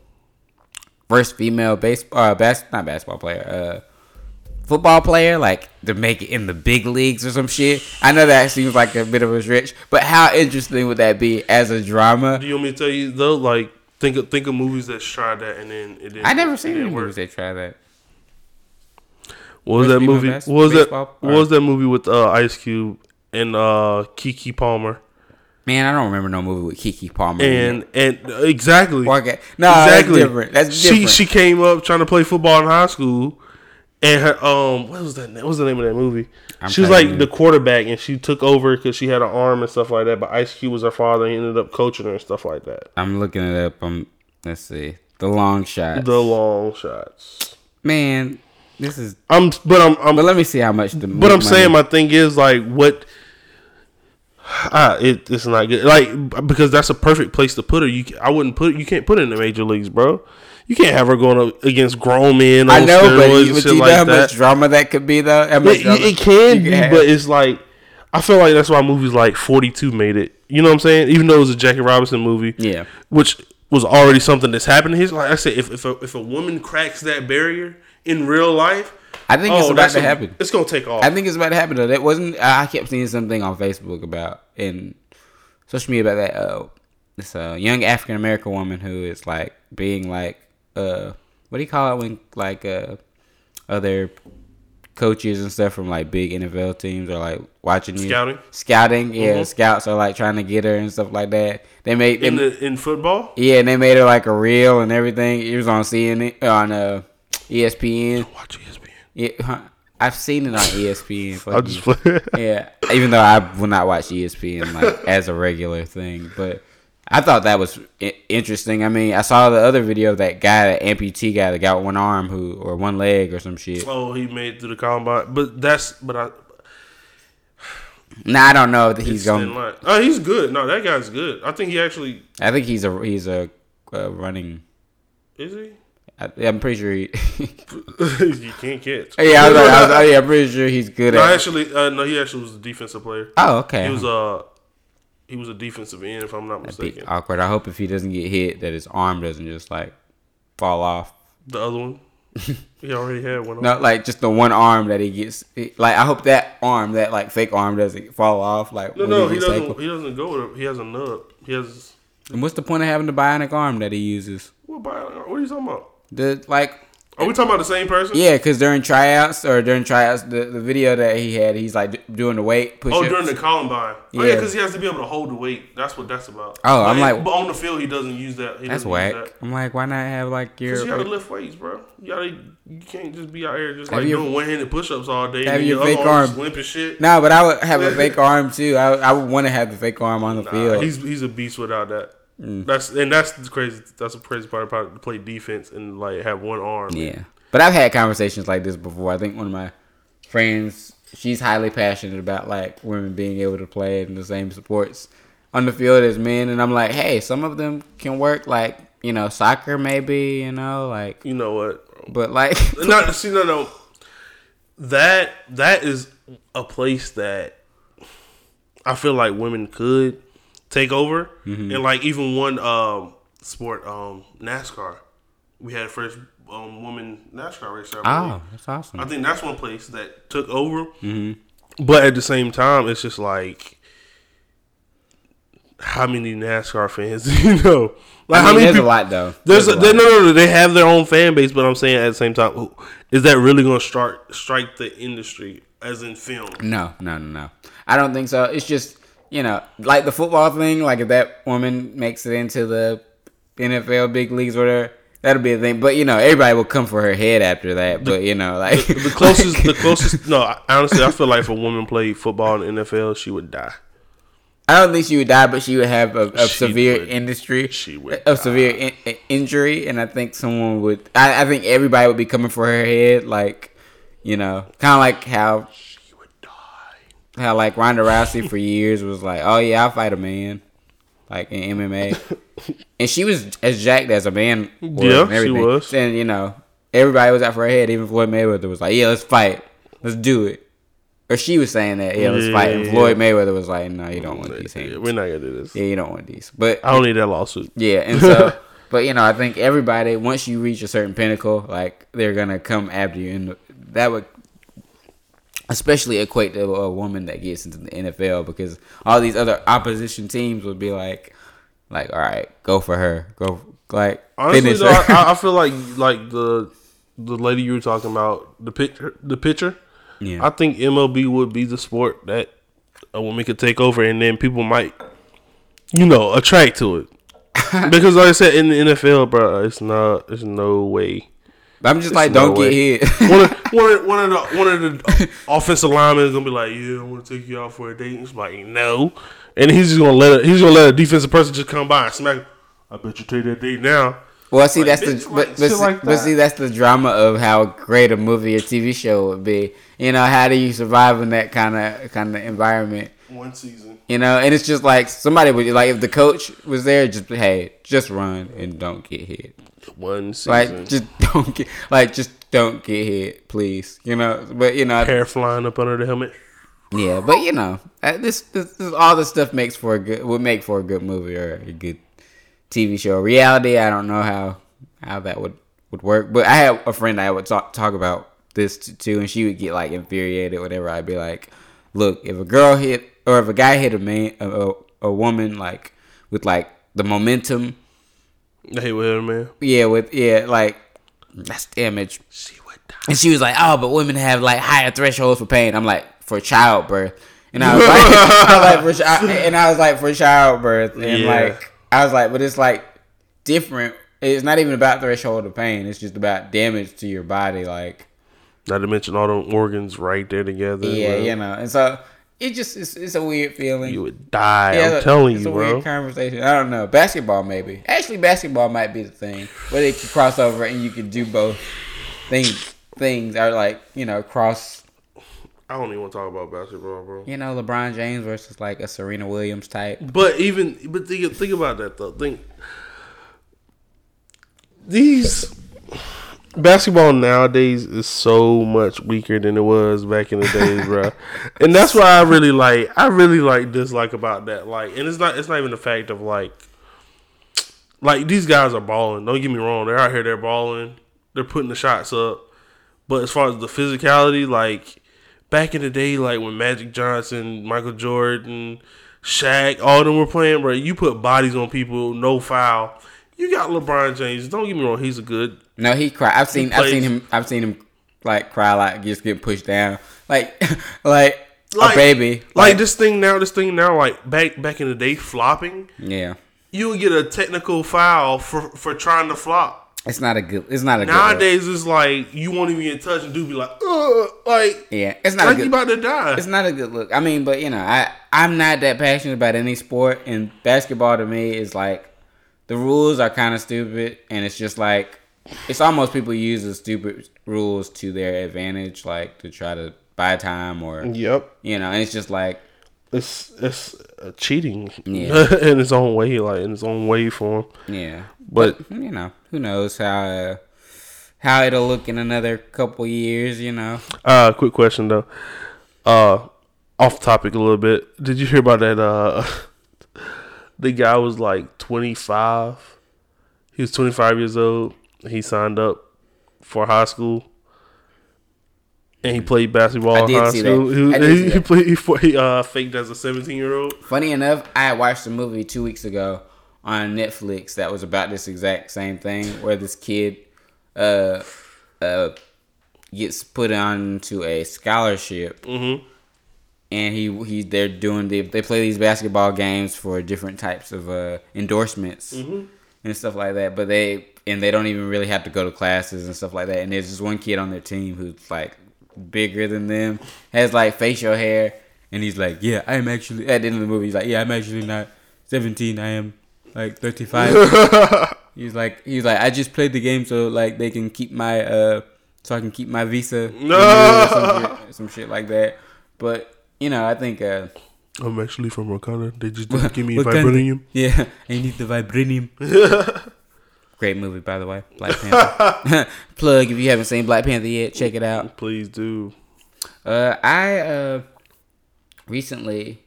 first female base, uh, bas- not basketball player, uh, football player, like to make it in the big leagues or some shit. I know that seems like a bit of a stretch, but how interesting would that be as a drama? Do you want me to tell you though? Like think of think of movies that tried that and then it didn't. I never seen any movies that try that. What was First that movie? What was that? baseball What was that movie with uh, Ice Cube and uh, Keke Palmer? Man, I don't remember no movie with Keke Palmer. and and exactly. Okay. No, that's different. That's she different. she she came up trying to play football in high school, and her um what was that? What was the name of that movie? I'm she was like you. the quarterback, and she took over because she had an arm and stuff like that. But Ice Cube was her father. and He ended up coaching her and stuff like that. I'm looking it up. I'm let's see. The long shot. The long shots. Man, this is I'm, but I'm, I'm but let me see how much the But I'm money- saying my thing is like what. Ah, it, it's not good. Like because that's a perfect place to put her. You, I wouldn't put. You can't put her in the major leagues, bro. You can't have her going up against grown men. I know, but, you, but shit you know like how that. much drama that could be, though. It, it can be, have. but it's like I feel like that's why movies like Forty Two made it. You know what I'm saying? Even though it was a Jackie Robinson movie, yeah, which was already something that's happened. His like I said, if if a, if a woman cracks that barrier in real life, I think it's oh, about that's to a- happen. It's gonna take off. I think it's about to happen. Though that wasn't. I kept seeing something on Facebook about in social media about that. Uh, this uh, young African American woman who is like being like uh, what do you call it when like uh, other coaches and stuff from like big NFL teams are like watching you Scouting? scouting. Yeah, Mhm. scouts are like trying to get her and stuff like that. They made in they, the in football. yeah, and they made her like a reel and everything. It was on CNN on uh, ESPN. Watch E ESPN. Yeah. I've seen it on ESPN. I'll just you. play. yeah, even though I will not watch ESPN like as a regular thing, but I thought that was I- interesting. I mean, I saw the other video of that guy, that amputee guy that got one arm who or one leg or some shit. oh, he made it through the combine, but that's but I. Nah, I don't know if he's He's going. line. Oh, he's good. No, that guy's good. I think he actually I think he's a he's a uh, running. is he. I, I'm pretty sure he. you can't catch. yeah, I was, I was, yeah, I'm pretty sure he's good No, at. actually, uh, no, he actually was a defensive player. Oh, okay. He was uh he was a defensive end, if I'm not That'd mistaken. awkward. I hope if he doesn't get hit, that his arm doesn't just like fall off. The other one, he already had one. No, like just the one arm that he gets. Like I hope that arm, that like fake arm, doesn't fall off. Like no, no, he gets doesn't. He doesn't go with. He has a nub. He has. And what's the point of having the bionic arm that he uses? What? Bio, what are you talking about? The like, Are we talking about the same person? yeah, because during tryouts or during tryouts, the, the video that he had, he's like doing the weight push. Oh, during the Columbine. Oh yeah, Yeah. because he has to be able to hold the weight. That's what that's about. Oh, I'm like- but on the field, he doesn't use that. He That's whack. Use that. I'm like, why not have like your? Cause you gotta lift weights, bro. You gotta, you can't just be out here just like doing one-handed push-ups all day. have your fake arm limp and shit. no? But I would have a fake arm too. I I would want to have the fake arm on the Nah, field. he's he's a beast without that. Mm. That's and that's the crazy. That's the crazy part about it, to play defense and like have one arm. Yeah. But I've had conversations like this before. I think one of my friends, she's highly passionate about like women being able to play in the same sports on the field as men. And I'm like, hey, some of them can work like, you know, soccer maybe, you know, like, You know what? but like, no see no no. That that is a place that I feel like women could take over, Mm-hmm. and like even one um sport um NASCAR, we had first um woman NASCAR racer. Oh, that's awesome. I think that's one place that took over. Mm-hmm. But at the same time, it's just like, how many NASCAR fans do you know? Like I how mean, many there's people? a lot though. There's a, a they, no, no, no. They have their own fan base, but I'm saying at the same time, is that really going to start strike the industry as in film? No, no, no, no. I don't think so. It's just you know, like the football thing. Like if that woman makes it into the NFL big leagues or whatever, that'll be a thing. But you know, everybody will come for her head after that. But you know, like The closest, the closest. No, I- honestly, I feel like if a woman played football in the NFL, she would die. I don't think she would die, but she would have a, a severe would. industry, She would a severe in, in- injury, and I think someone would. I, I think everybody would be coming for her head, like you know, kind of like how die. How like Ronda Rousey for years was like, oh yeah, I'll fight a man, like in MMA, and she was as jacked as a man. was Yeah, and she was. And you know, everybody was out for her head. Even Floyd Mayweather was like, yeah, let's fight, let's do it. Or she was saying that, yeah, let's fight. And Yeah. Floyd Mayweather was like, no, you don't want these Yeah, hands. we're not gonna do this. Yeah, you don't want these. But I don't need that lawsuit. yeah, and so, but you know, I think everybody once you reach a certain pinnacle, like they're gonna come after you, and that would especially equate to a woman that gets into the NFL because all these other opposition teams would be like, like, all right, go for her, go like Honestly, though. I, I feel like like the the lady you were talking about, the picture, the pitcher. yeah, I think MLB would be the sport that a woman could take over, and then people might you know, attract to it. because like I said in the NFL, bro, it's not. There's no way. I'm just like, don't no get way. hit. one, of, one, of, one of the one of the offensive linemen is gonna be like, "Yeah, I want to take you out for a date." It's like, no, and he's just gonna let a, he's gonna let a defensive person just come by and smack. him. I bet you take that date now. Well, see, Like, that's the bitch, but, like, but, see, like but that. see, that's the drama of how great a movie or TV show would be. You know, how do you survive in that kind of kind of environment? One season. You know, and it's just like somebody would like if the coach was there, just hey, just run and don't get hit. One season. Like just don't get like just don't get hit, please. You know, but you know, hair flying up under the helmet. yeah, but you know, uh, this, this, this all this stuff makes for a good would make for a good movie or a good TV show. Reality, I don't know how how that would would work, but I have a friend I would talk talk about this to, too, and she would get like infuriated whenever I'd be like, "Look, if a girl hit or if a guy hit a man a, a, a woman like with like the momentum, With her, man. yeah, with yeah, like that's damage." She would die. And she was like, "Oh, but women have like higher thresholds for pain." I'm like, "For childbirth," and I was like, I was like for and I was like for childbirth, and Yeah. like I was like, but it's like different. It's not even about threshold of pain. It's just about damage to your body. Like, Not to mention all the organs right there together. yeah, you know. And so it just it's, it's a weird feeling. You would die. Yeah, I'm telling it's you, a bro. weird conversation. I don't know. Basketball, maybe. Actually, basketball might be the thing where they could cross over and you could do both things. Things are like you know cross I don't even want to talk about basketball, bro. You know, LeBron James versus like a Serena Williams type. But even but think think about that though. Think these basketball nowadays is so much weaker than it was back in the days, bro. And that's why I really like I really like dislike about that. Like, and it's not it's not even the fact of like like these guys are balling. Don't get me wrong, they're out here, they're balling, they're putting the shots up. But as far as the physicality, like back in the day, like when Magic Johnson, Michael Jordan, Shaq, all them were playing, bro, you put bodies on people, no foul. You got LeBron James. Don't get me wrong, he's a good. No, he cried. I've seen. I've seen him. I've seen him like cry like just get pushed down, like like, Like- a baby. Like this thing now, this thing now, like back back in the day, flopping. Yeah, You would get a technical foul for for trying to flop. it's not a good. It's not a good. Nowadays, it's like you won't even get touched and do be like, ugh, like Yeah, it's not like a you about to die. It's not a good look. I mean, but you know, I I'm not that passionate about any sport, and basketball to me is like the rules are kind of stupid, and it's just like it's almost people use the stupid rules to their advantage, like to try to buy time or Yep. you know, and it's just like It's it's uh, cheating Yeah. in its own way, like in its own way for him. Yeah, But you know, who knows how uh, how it'll look in another couple years. You know, uh, quick question though, uh, off topic a little bit. Did you hear about that? Uh, the guy was like twenty five. He was twenty five years old. He signed up for high school. And he played basketball I in did high see that. school. He, did he, he that. played. He, he uh, faked as a seventeen year old. funny enough, I watched a movie two weeks ago on Netflix that was about this exact same thing, where this kid uh uh gets put onto a scholarship. Mm-hmm. And he he they're doing the they play these basketball games for different types of uh endorsements Mm-hmm. and stuff like that. But they and they don't even really have to go to classes and stuff like that. And there's just one kid on their team who's like bigger than them, has like facial hair, and he's like, "Yeah, I'm actually." At the end of the movie, he's like, "Yeah, I'm actually not 17. I am like 35." he's like, he's like, "I just played the game so like they can keep my uh so I can keep my visa." No. Some shit, some shit like that. But you know, I think uh. I'm actually from Wakanda. They just didn't give me vibranium. Yeah, I need the vibranium. Great movie, by the way. Black Panther. Plug if you haven't seen Black Panther yet, check it out. Please do. Uh, I uh recently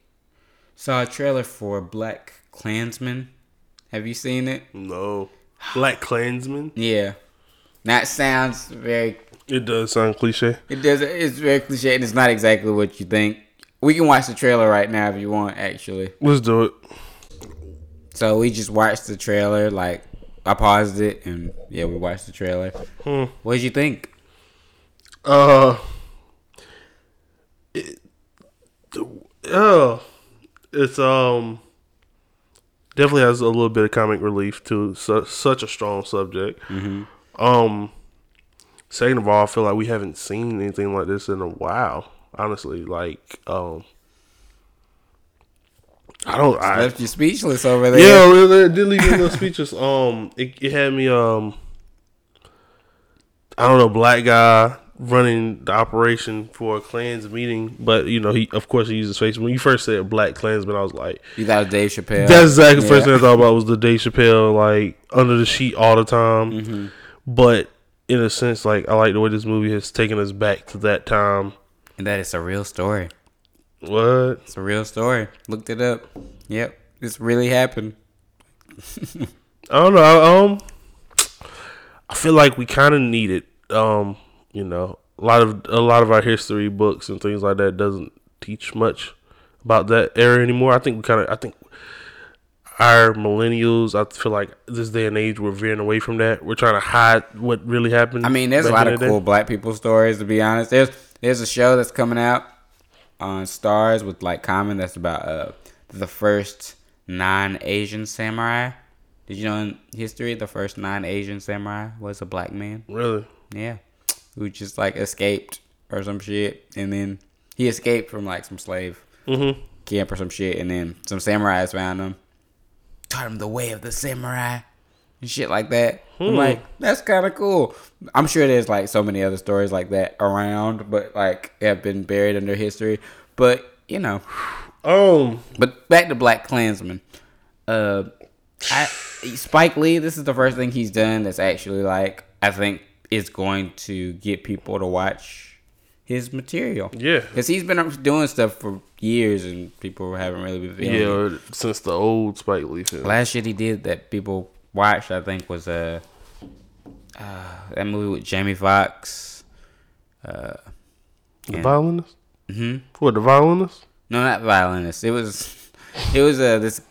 saw a trailer for Black Klansman. Have you seen it? No. Black Klansman. Yeah. That sounds very. It does sound cliche. It does. It's very cliche, and it's not exactly what you think. We can watch the trailer right now if you want. Actually, Let's do it. so we just watched the trailer. Like I paused it, and yeah, we watched the trailer. Hmm. What did you think? Uh, it, uh, it's um, definitely has a little bit of comic relief to su- such a strong subject. Um, second of all, I feel like we haven't seen anything like this in a while. Honestly, like um, I don't. I, Left you speechless over there. yeah, really, it did leave me a little speechless. Um, it, it had me um, I don't know, black guy running the operation for a Klans meeting, but you know, he of course he uses face. When you first said black Klansman, I was like, You thought Dave Chappelle. that's exactly the first thing I thought about was the Dave Chappelle like under the sheet all the time. Mm-hmm. But in a sense, like I like the way this movie has taken us back to that time. And that is a real story. What? It's a real story. Looked it up. Yep. This really happened. I don't know. I, um, I feel like we kind of need it. Um, you know, a lot of a lot of our history books and things like that doesn't teach much about that era anymore. I think we kind of. I think our millennials. I feel like this day and age we're veering away from that. We're trying to hide what really happened. I mean, there's a lot of the day. cool black people stories to be honest. There's there's a show that's coming out on Starz with like Common that's about uh the first non Asian samurai. Did you know in history the first non Asian samurai was a black man? Really? Yeah. Who just like escaped or some shit and then he escaped from like some slave Mm-hmm. camp or some shit and then some samurais found him. Taught him the way of the samurai and shit like that. I'm Hmm. like, that's kinda cool. I'm sure there's like so many other stories like that around, but like have been buried under history. But, you know. Um. But back to Black Klansman. Uh I Spike Lee, this is the first thing he's done that's actually like I think is going to get people to watch his material. Yeah. Because he's been doing stuff for years and people haven't really been it. Yeah. Since the old Spike Lee film. Last shit he did that people watched, I think, was uh, uh that movie with Jamie Foxx. Uh, The violinist. hmm What the violinist? No, not violinist. It was, it was uh this,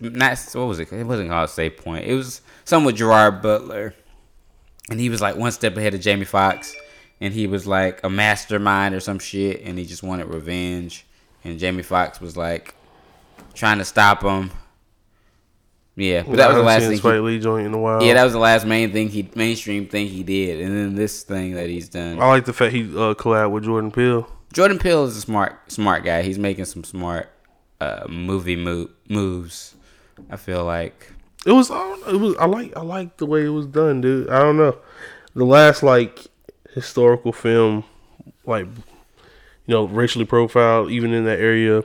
not what was it? It wasn't called Save Point. It was something with Gerard Butler, and he was like one step ahead of Jamie Foxx, and he was like a mastermind or some shit, and he just wanted revenge, and Jamie Foxx was like trying to stop him. Yeah, but that was the last seen thing. Spike He, Lee joint in a while. yeah, that was the last main thing he mainstream thing he did, and then this thing that he's done. I like the fact he uh, collabed with Jordan Peele. Jordan Peele is a smart smart guy. He's making some smart uh, movie mo- moves. I feel like It was, I it was. I like, I like the way it was done, dude. I don't know. The last like historical film, like you know, racially profiled, even in that area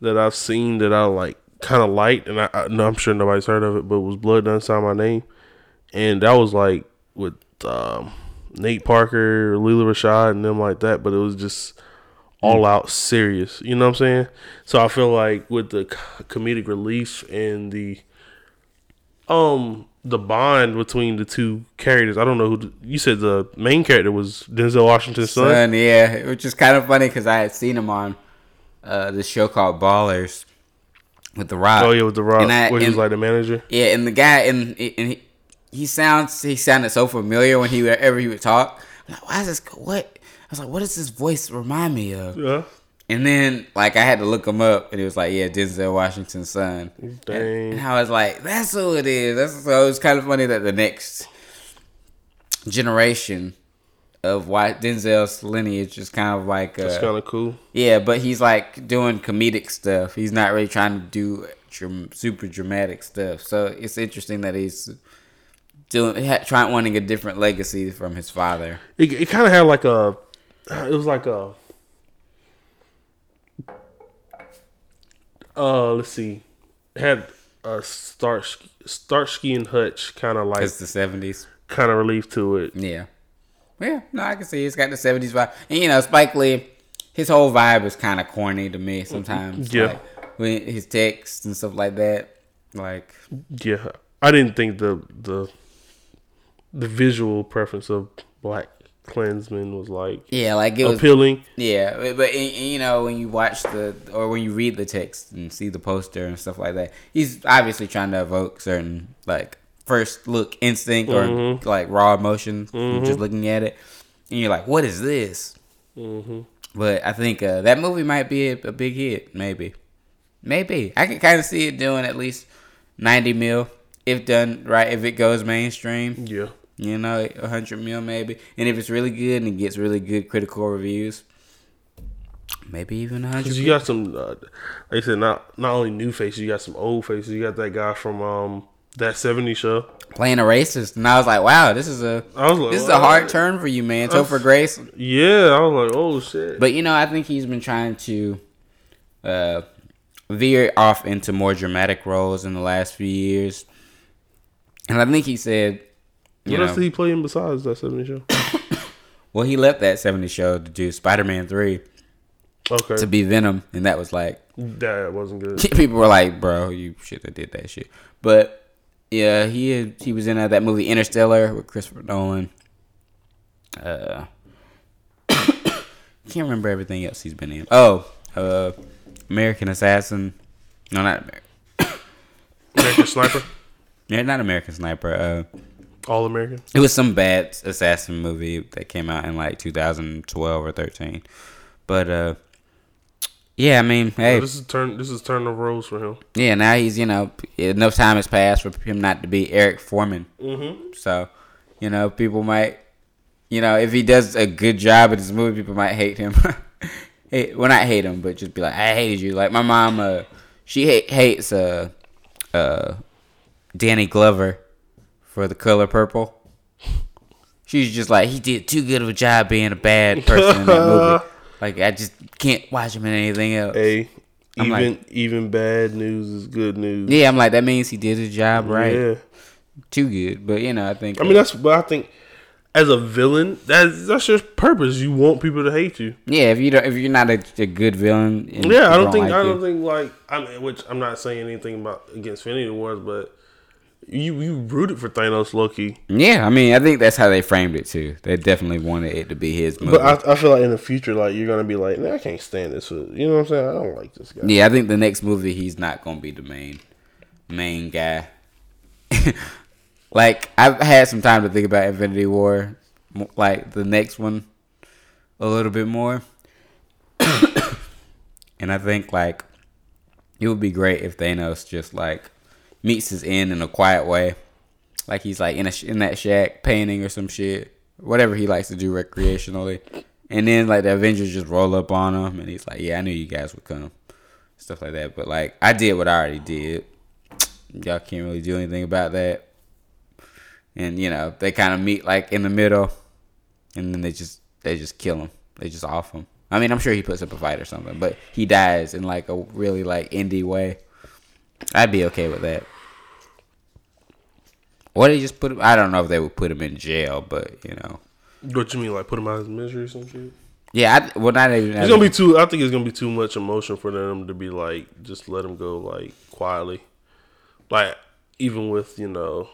that I've seen that I like kind of liked, and I, I I'm sure nobody's heard of it, but it was Blood Done Sign My Name, and that was like with um, Nate Parker, Lila Rashad, and them like that. But it was just all out serious. You know what I'm saying? So I feel like with the comedic relief and the um the bond between the two characters. I don't know who the, you said the main character was Denzel Washington's son. son, yeah, which is kind of funny because I had seen him on uh, this show called Ballers with The Rock. Oh yeah, with the Rock, And I- where he was like the manager. Yeah, and the guy and and he, he sounds he sounded so familiar when he whenever he would talk. I'm like, why is this? What? I was like, what does this voice remind me of? Yeah. And then like I had to look him up, and it was like, yeah, Denzel Washington's son. Dang. And I was like, that's who it is. That's so it's kind of funny that the next generation of why Denzel's lineage is kind of like That's uh, kind of cool. yeah, but he's like doing comedic stuff. He's not really trying to do super dramatic stuff. So it's interesting that he's doing ha- trying wanting a different legacy from his father. It, it kind of had like a. It was like a. Uh, let's see. It had a Starsky, Starsky and Hutch kind of like It's the seventies. kind of relief to it. Yeah. Yeah, no, I can see it's got the seventies vibe. And you know, Spike Lee, his whole vibe is kinda corny to me sometimes. Yeah. Like when his texts and stuff like that. Like Yeah, I didn't think the the the visual preference of Black Klansman was like yeah, like it was appealing. Yeah, but, but you know when you watch the or when you read the text and see the poster and stuff like that, he's obviously trying to evoke certain like first look instinct or Mhm. like raw emotion Mhm. just looking at it, and you're like, "What is this?" hmm But I think uh, that movie might be a, a big hit, maybe. Maybe I can kind of see it doing at least ninety mil if done right. If it goes mainstream, Yeah. you know, hundred mil maybe. And if it's really good and it gets really good critical reviews, maybe even hundred. Cause you got some, uh, like I said, not not only new faces, you got some old faces. You got that guy from um that seventy show. Playing a racist, and I was like, wow, this is a like, this is a hard turn for you, man. Topher Grace. Yeah, I was like, oh shit. But you know, I think he's been trying to uh, veer off into more dramatic roles in the last few years, and I think he said, what know, else did he play in besides that seventy show? well, he left that seventy show to do Spider-Man three Okay, to be Venom, and that was like that wasn't good. people were like, bro, you should have did that shit. But yeah, he he was in uh, that movie Interstellar with Christopher Nolan. Uh, can't remember everything else he's been in. Oh, uh, American Assassin. No, not American. American Sniper, Yeah, not American Sniper. Uh, All American. it was some bad assassin movie that came out in like 2012 or 13. But uh, yeah, I mean, hey, this is turn. This is turn of roles for him. Yeah, now he's you know enough time has passed for him not to be Eric Forman. Mm-hmm. So, you know, people might, you know, if he does a good job in this movie, people might hate him. hey, well, not hate him, but just be like, I hated you. Like my mom, uh, she hate, hates uh, uh, Danny Glover for the color purple. She's just like he did too good of a job being a bad person in that movie. Like I just can't watch him in anything else. Hey, I'm even like- even bad news is good news. Yeah, I'm like that means he did his job right. Yeah. Too good, but you know, I think. I mean, that's. But I think as a villain, that's that's your purpose. You want people to hate you. yeah, if you don't, if you're not a, a good villain, Yeah, I people don't think like I don't think like I mean, which I'm not saying anything about against Infinity Wars, but you you rooted for Thanos, Loki. Yeah, I mean, I think that's how they framed it too. They definitely wanted it to be his movie. But I, I feel like in the future, like you're gonna be like, man, I can't stand this. You know what I'm saying? I don't like this guy. yeah, I think the next movie he's not gonna be the main main guy. like I've had some time to think about Infinity War, like the next one, a little bit more. and I think like it would be great if Thanos just like meets his end in a quiet way, like he's like in a in that shack painting or some shit, whatever he likes to do recreationally, and then like the Avengers just roll up on him, and he's like, "Yeah, I knew you guys would come," stuff like that. But like I did what I already did. Y'all can't really do anything about that. And you know they kind of meet like in the middle, and then they just they just kill him. They just off him. I mean, I'm sure he puts up a fight or something, but he dies in like a really like indie way. I'd be okay with that. Or they just put him. I don't know if they would put him in jail, but you know, What you mean, like put him out of his misery or some shit? yeah. I, well, not even. It's gonna be too. I think it's gonna be too much emotion for them to be like, just let him go like quietly. Like even with you know,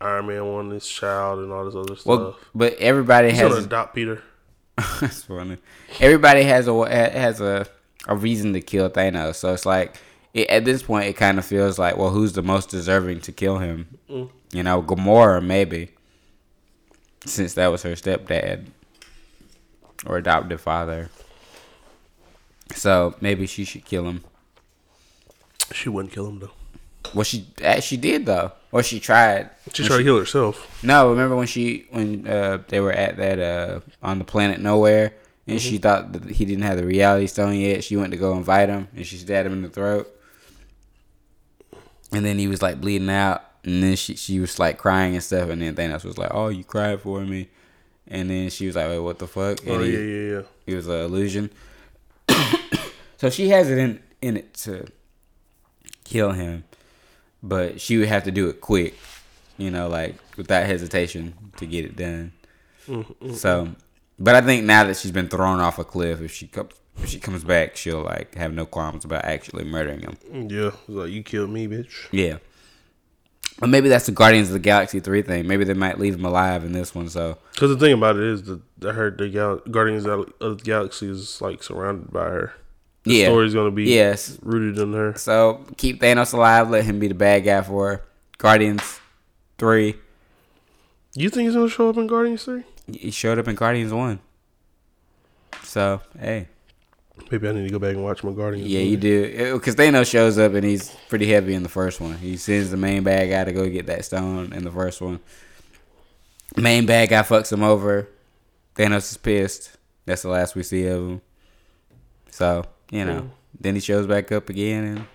Iron Man wanting his child and all this other stuff. well, but everybody He's gonna has. adopt Peter. That's funny. Everybody has a has a a reason to kill Thanos, so it's like it, at this point, it kind of feels like, well, who's the most deserving to kill him? Mm. You know, Gamora maybe, since that was her stepdad or adoptive father. So maybe she should kill him. She wouldn't kill him though. Well, she she did though, or she tried. She When tried to kill herself. No, remember when she when uh, they were at that uh, on the planet nowhere, and she thought that he didn't have the reality stone yet. She went to go invite him, and she stabbed him in the throat. And then he was like bleeding out, and then she she was like crying and stuff, and then Thanos was like, "Oh, you cried for me," and then she was like, "Wait, what the fuck?" And Oh he, yeah, yeah, yeah. it was an illusion. so she has it in in it to kill him, but she would have to do it quick, you know, like without hesitation to get it done. Mm, mm, so, mm. but I think now that she's been thrown off a cliff, if she comes if she comes back, she'll like have no qualms about actually murdering him. Yeah, like you killed me, bitch. Yeah. But maybe that's the Guardians of the Galaxy three thing. Maybe they might leave him alive in this one. So Because the thing about it is that I heard the Gal- Guardians of the Galaxy is like surrounded by her. The yeah, story's gonna be yes. rooted in her. So keep Thanos alive. Let him be the bad guy for Guardians three. You think he's gonna show up in Guardians three? He showed up in Guardians one. So hey, Maybe I need to go back and watch my Guardians. Yeah, movie. you do. Because Thanos shows up and he's pretty heavy in the first one. He sends the main bad guy to go get that stone in the first one. Main bad guy fucks him over. Thanos is pissed. That's the last we see of him. So, you know. Hmm. Then he shows back up again in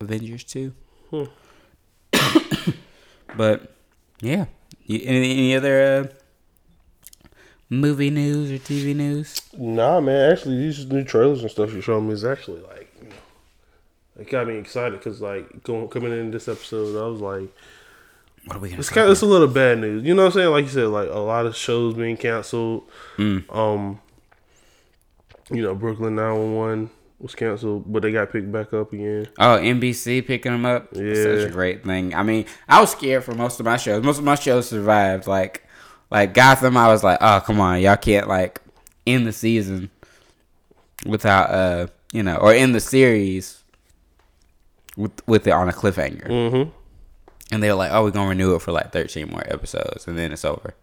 Avengers 2. Hmm. but, yeah. You, any, any other uh, movie news or TV news? Nah, man. Actually, these new trailers and stuff you're showing me is actually like, you know, it got me excited because like going coming in this episode, I was like, What are we going it's to kind of it's a little bad news. You know what I'm saying? Like you said, like a lot of shows being canceled. Mm. Um, you know, Brooklyn Nine-Nine was canceled, but they got picked back up again. Oh, NBC picking them up. Yeah. such a great thing. I mean, I was scared for most of my shows. Most of my shows survived. Like, like Gotham, I was like, oh come on, y'all can't like end the season without uh, you know, or end the series with with it on a cliffhanger. Mm-hmm. And they were like, oh, we're gonna renew it for like thirteen more episodes, and then it's over.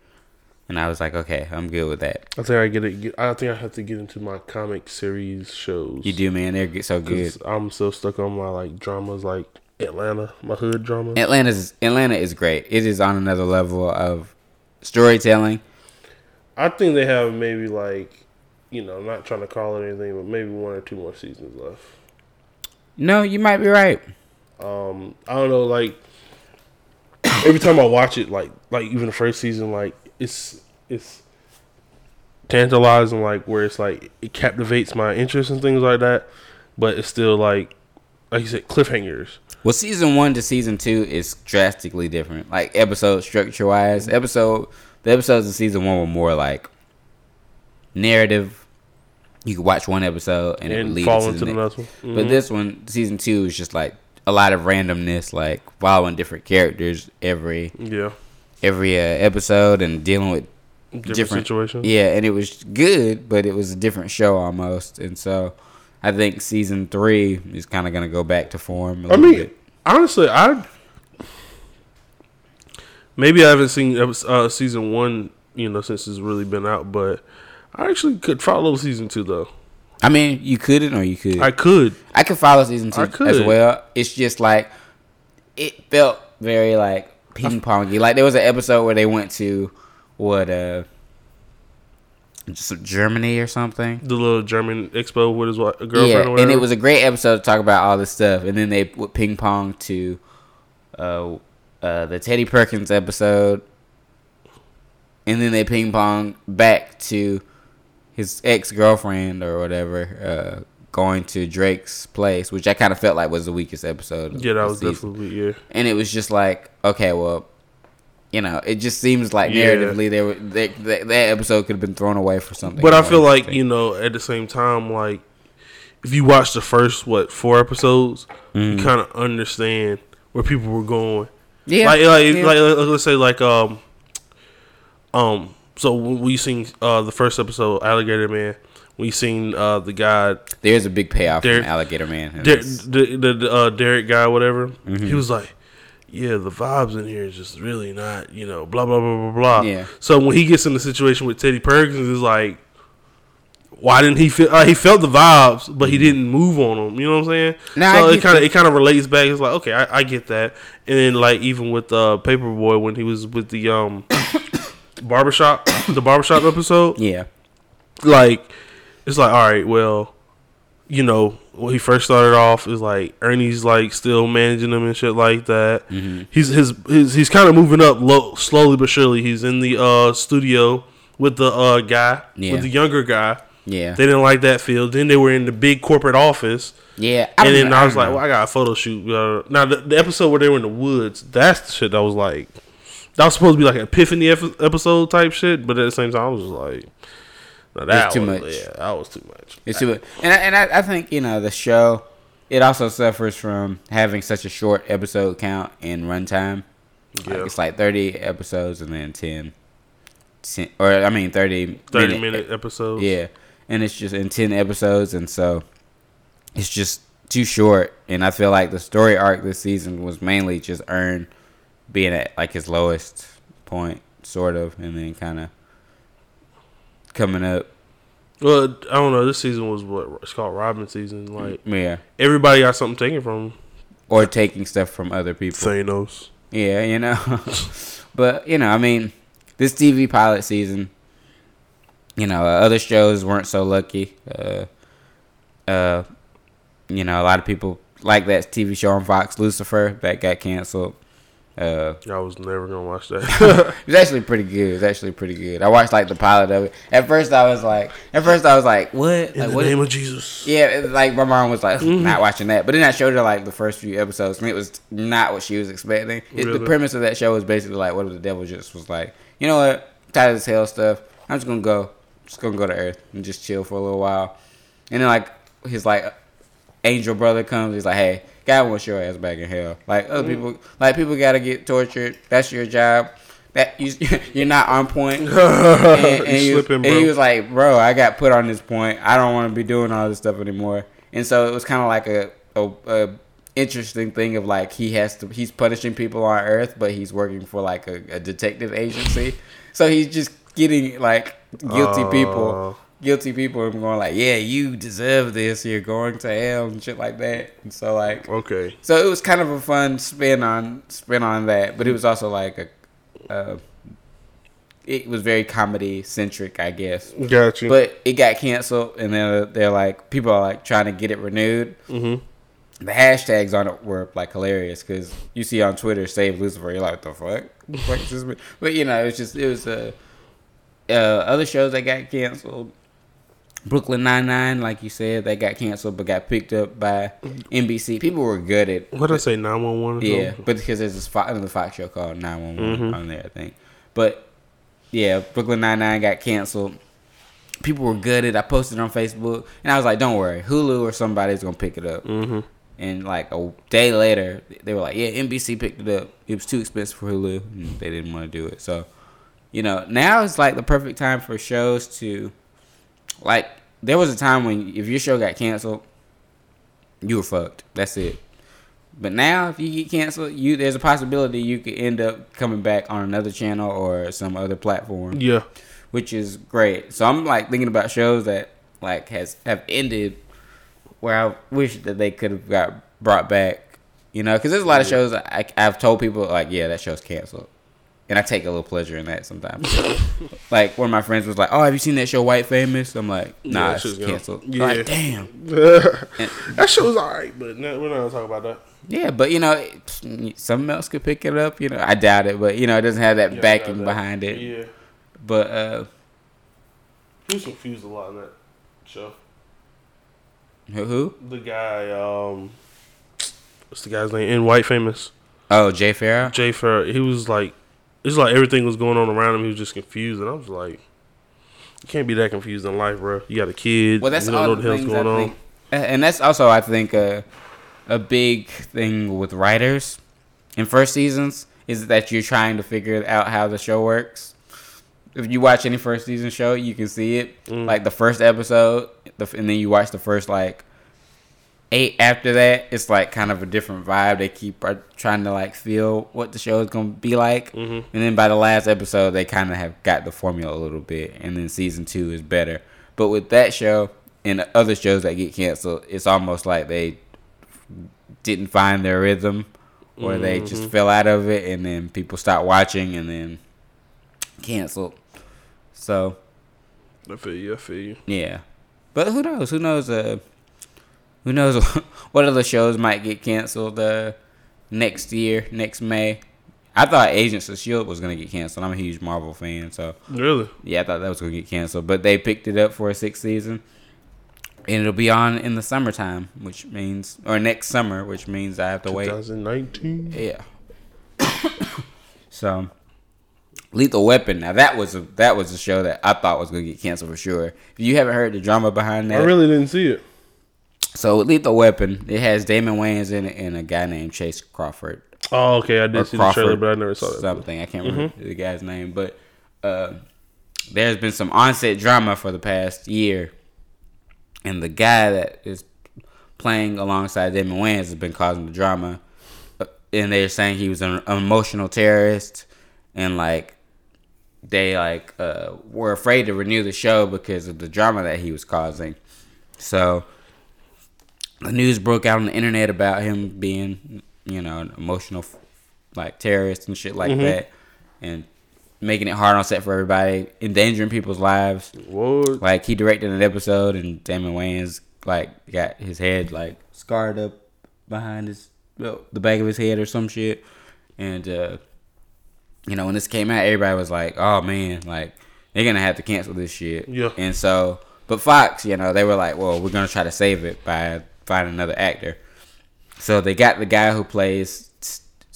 And I was like, okay, I'm good with that. I think I get it. I think I have to get into my comic series shows. You do, man. They're so good. I'm so stuck on my like dramas, like Atlanta, my hood drama. Atlanta's Atlanta is great. It is on another level of storytelling. I think they have maybe like, you know, I'm not trying to call it anything, but maybe one or two more seasons left. No, you might be right. Um, I don't know, like every time I watch it, like like even the first season, like it's it's tantalizing, like where it's like it captivates my interest and things like that, but it's still like like you said, cliffhangers. Well, season one to season two is drastically different. Like episode structure wise, episode the episodes of season one were more like narrative. You could watch one episode and, it would lead into the the next. one. But Mhm. this one, season two, is just like a lot of randomness, like following different characters every yeah, every uh, episode and dealing with different, different- situations. Yeah, and it was good, but it was a different show almost. And so I think season three is kind of going to go back to form. I mean, bit. honestly, I maybe I haven't seen uh, season one, you know, since it's really been out, but I actually could follow season two though. I mean, you couldn't or you could. I could. I, could. follow season two as well. It's just like it felt very like ping pongy. Like there was an episode where they went to what uh Germany or something. The little German expo with his wa- girlfriend. yeah, or whatever. and it was a great episode to talk about all this stuff. And then they would ping pong to uh, uh, the Teddy Perkins episode, and then they ping pong back to his ex girlfriend or whatever uh, going to Drake's place, which I kind of felt like was the weakest episode. yeah, that was season. definitely yeah. And it was just like, okay, well. You know, it just seems like Yeah. narratively, they were they, that that episode could have been thrown away for something. But I feel like you know, at the same time, like if you watch the first what four episodes, you kind of understand where people were going. Yeah, like, like, yeah. like, let's say, like, um, um. So we seen uh the first episode, Alligator Man, we seen uh the guy, There's a big payoff Derek- from Alligator Man. Der- the the, the uh, Derek guy, whatever. Mm-hmm. He was like, "Yeah, the vibes in here is just really not, you know, blah blah blah blah blah." Yeah. So when he gets in the situation with Teddy Perkins, it's like. Why didn't he feel? Uh, he felt the vibes, but he didn't move on them. You know what I'm saying? Mm-hmm. Nah, so it kind of it kind of relates back. It's like okay, I, I get that. And then like even with uh, Paper Boi when he was with the um barbershop, the barbershop episode, Yeah. like it's like all right well you know when he first started off is like ernie's like still managing him and shit like that Mm-hmm. he's his, his he's kind of moving up low, slowly but surely he's in the uh studio with the uh guy Yeah. with the younger guy Yeah. they didn't like that field then they were in the big corporate office yeah. and then know, I was like, know. well, I got a photo shoot. Uh, now, the, the episode where they were in the woods, that's the shit that was like, that was supposed to be like an epiphany episode type shit, but at the same time, I was just like, no, that too was, much. Yeah, that was too much. It's too, much. and I, and I, I think you know the show. It also suffers from having such a short episode count and runtime. Like, Yeah. it's like thirty episodes and then 10, 10 or I mean thirty 30 minute episodes. Yeah, and it's just in ten episodes, and so it's just too short. And I feel like the story arc this season was mainly just Earn being at like his lowest point, sort of, and then kind of coming up. Well, I don't know. This season was what it's called Robbin' season. Like Yeah, everybody got something taken from or taking stuff from other people. Thanos. Yeah, you know. but, you know, I mean, this TV pilot season, you know, uh, other shows weren't so lucky. Uh, uh, you know, a lot of people like that TV show on Fox, Lucifer, that got canceled. Uh, I was never gonna watch that. it was actually pretty good. It was actually pretty good. I watched like the pilot of it. At first, I was like, at first I was like, what? In Like, the what? name of Jesus. Yeah, it- like my mom was like, not watching that. But then I showed her like the first few episodes, and it was not what she was expecting. It, the premise of that show was basically like, what if the devil just was like, you know what, tired of this hell stuff. I'm just gonna go, just gonna go to Earth and just chill for a little while. And then like his like angel brother comes, he's like, hey, God wants your ass back in hell. Like other people, like people gotta get tortured. That's your job. That you, you're not on point. and, and he was, slipping, and he was like, "Bro, I got put on this point. I don't want to be doing all this stuff anymore." And so it was kind of like a, a, a interesting thing of like he has to he's punishing people on Earth, but he's working for like a, a detective agency. so he's just getting like guilty people, Uh. Guilty people, and going like, "Yeah, you deserve this. You're going to hell and shit like that." And so like, Okay. so it was kind of a fun spin on spin on that, but it was also like a. Uh, it was very comedy centric, I guess. Got you. But it got canceled, and then they're like, people are like trying to get it renewed. mm-hmm. The hashtags on it were like hilarious because you see on Twitter "Save Lucifer," you're like, "What the fuck?" But you know, it's just it was uh, uh, other shows that got canceled. Brooklyn Nine Nine, like you said, that got canceled but got picked up by NBC. People were at What did I say? Nine one one. yeah, but because there's this Fox, another Fox show called 911 Mhm. on there, I think. But yeah, Brooklyn Nine Nine got canceled. People were gutted. I posted it on Facebook, and I was like, "Don't worry, Hulu or somebody's gonna pick it up." Mm-hmm. And like a day later, they were like, "Yeah, NBC picked it up. It was too expensive for Hulu, and they didn't want to do it." So, you know, now it's like the perfect time for shows to, like, there was a time when if your show got canceled, you were fucked. That's it. But now, if you get canceled, you there's a possibility you could end up coming back on another channel or some other platform Yeah. which is great. So I'm like thinking about shows that like has have ended where I wish that they could have got brought back. You know, because there's a lot of shows I, I've told people like, yeah, that show's canceled, and I take a little pleasure in that sometimes. like one of my friends was like, "Oh, have you seen that show White Famous?" I'm like, Yeah, "Nah, that it's canceled." Yeah. Like, damn. that show was alright, but no, we're not gonna talk about that. Yeah, but you know, it, something else could pick it up. You know, I doubt it, but you know, it doesn't have that Yeah, backing that- behind it. Yeah. But uh, He was confused a lot in that show. who? who? The guy, um, what's the guy's name? In White Famous, Oh, Jay Pharoah. Jay Pharoah. He was like, it's like everything was going on around him. He was just confused, and I was like, you can't be that confused in life, bro. You got a kid. Well, that's you don't all know the what the hell's things going I on. and that's also I think a a big thing with writers in first seasons is that you're trying to figure out how the show works. If you watch any first season show, you can see it. Mm. Like the first episode, the, and then you watch the first like eight after that. It's like kind of a different vibe. They keep trying to like feel what the show is gonna be like. Mhm. And then by the last episode, they kind of have got the formula a little bit, and then season two is better. But with that show and other shows that get canceled, it's almost like they didn't find their rhythm, or they just Mhm. fell out of it, and then people stopped watching, and then canceled. So I feel you. I feel you. yeah, but who knows? Who knows? Uh, who knows what other shows might get canceled uh, next year, next May? I thought Agents of Shield was gonna get canceled. I'm a huge Marvel fan, so Really? yeah, I thought that was gonna get canceled. But they picked it up for a sixth season, and it'll be on in the summertime, which means or next summer, which means I have to wait. 2019. Yeah. so, Lethal Weapon. Now that was a that was a show that I thought was gonna get canceled for sure. If you haven't heard the drama behind that, I really didn't see it. So Lethal Weapon, it has Damon Wayans in it and a guy named Chase Crawford. Oh, okay. I Or did see the trailer, but I never saw that. Something I can't remember the guy's name, but uh, there's been some onset drama for the past year, and the guy that is playing alongside Damon Wayans has been causing the drama, Uh, and they're saying he was an emotional terrorist, and like they like uh, were afraid to renew the show because of the drama that he was causing. So the news broke out on the internet about him being, you know, an emotional like terrorist and shit like that, and making it hard on set for everybody, endangering people's lives. What? Like he directed an episode, and Damon Wayans like got his head like scarred up behind his well, the back of his head or some shit, and uh, you know when this came out, everybody was like, "Oh man, like they're gonna have to cancel this shit." Yeah. And so, but Fox, you know, they were like, "Well, we're gonna try to save it by finding another actor." So they got the guy who plays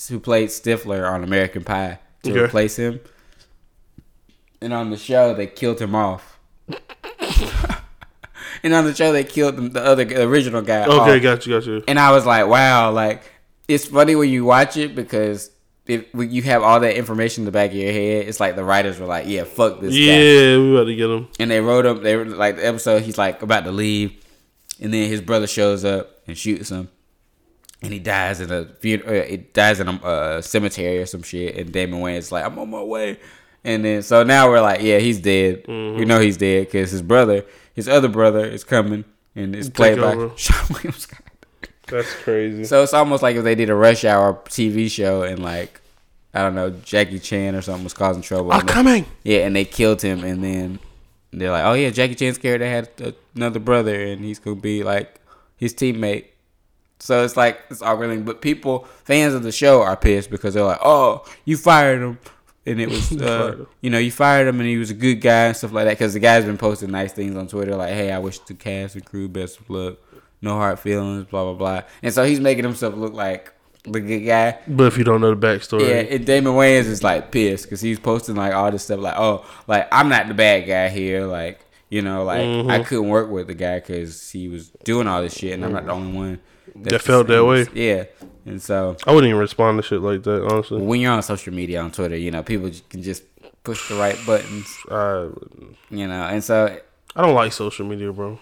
who played Stifler on American Pie to Okay. replace him. And on the show, they killed him off. and on the show, they killed the, the other the original guy. Okay, off. got you, got you. And I was like, wow, like it's funny when you watch it because if you have all that information in the back of your head, it's like the writers were like, yeah, fuck this guy Yeah, we about to get him. and they wrote him. They were like the episode. He's like about to leave, and then his brother shows up and shoots him, and he dies in a fun- uh, it dies in a uh, cemetery or some shit. And Damon Wayans like, I'm on my way, and then so now we're like, yeah, he's dead. We know he's dead because his brother, his other brother, is coming and it's played by. Seann William Scott. That's crazy. So it's almost like if they did a Rush Hour TV show and like. I don't know, Jackie Chan or something was causing trouble. I'm they- coming. yeah, and they killed him, and then they're like, "Oh yeah, Jackie Chan's character had another brother, and he's gonna be like his teammate." So it's like it's all really, but people, fans of the show, are pissed because they're like, "Oh, you fired him," and it was, You uh, you know, you fired him, and he was a good guy and stuff like that. Because the guy's been posting nice things on Twitter, like, "Hey, I wish the cast and crew best of luck, no hard feelings, blah blah blah," and so he's making himself look like the good guy. But if you don't know the backstory, Yeah, and Damon Wayans is like pissed because he's posting like all this stuff like, oh, like I'm not the bad guy here, like you know, like Mm-hmm. I couldn't work with the guy because he was doing all this shit, and I'm not the only one that's That felt that way. Yeah, and so I wouldn't even respond to shit like that. Honestly, when you're on social media on Twitter, you know, people can just push the right buttons, I you know, and so I don't like social media, bro.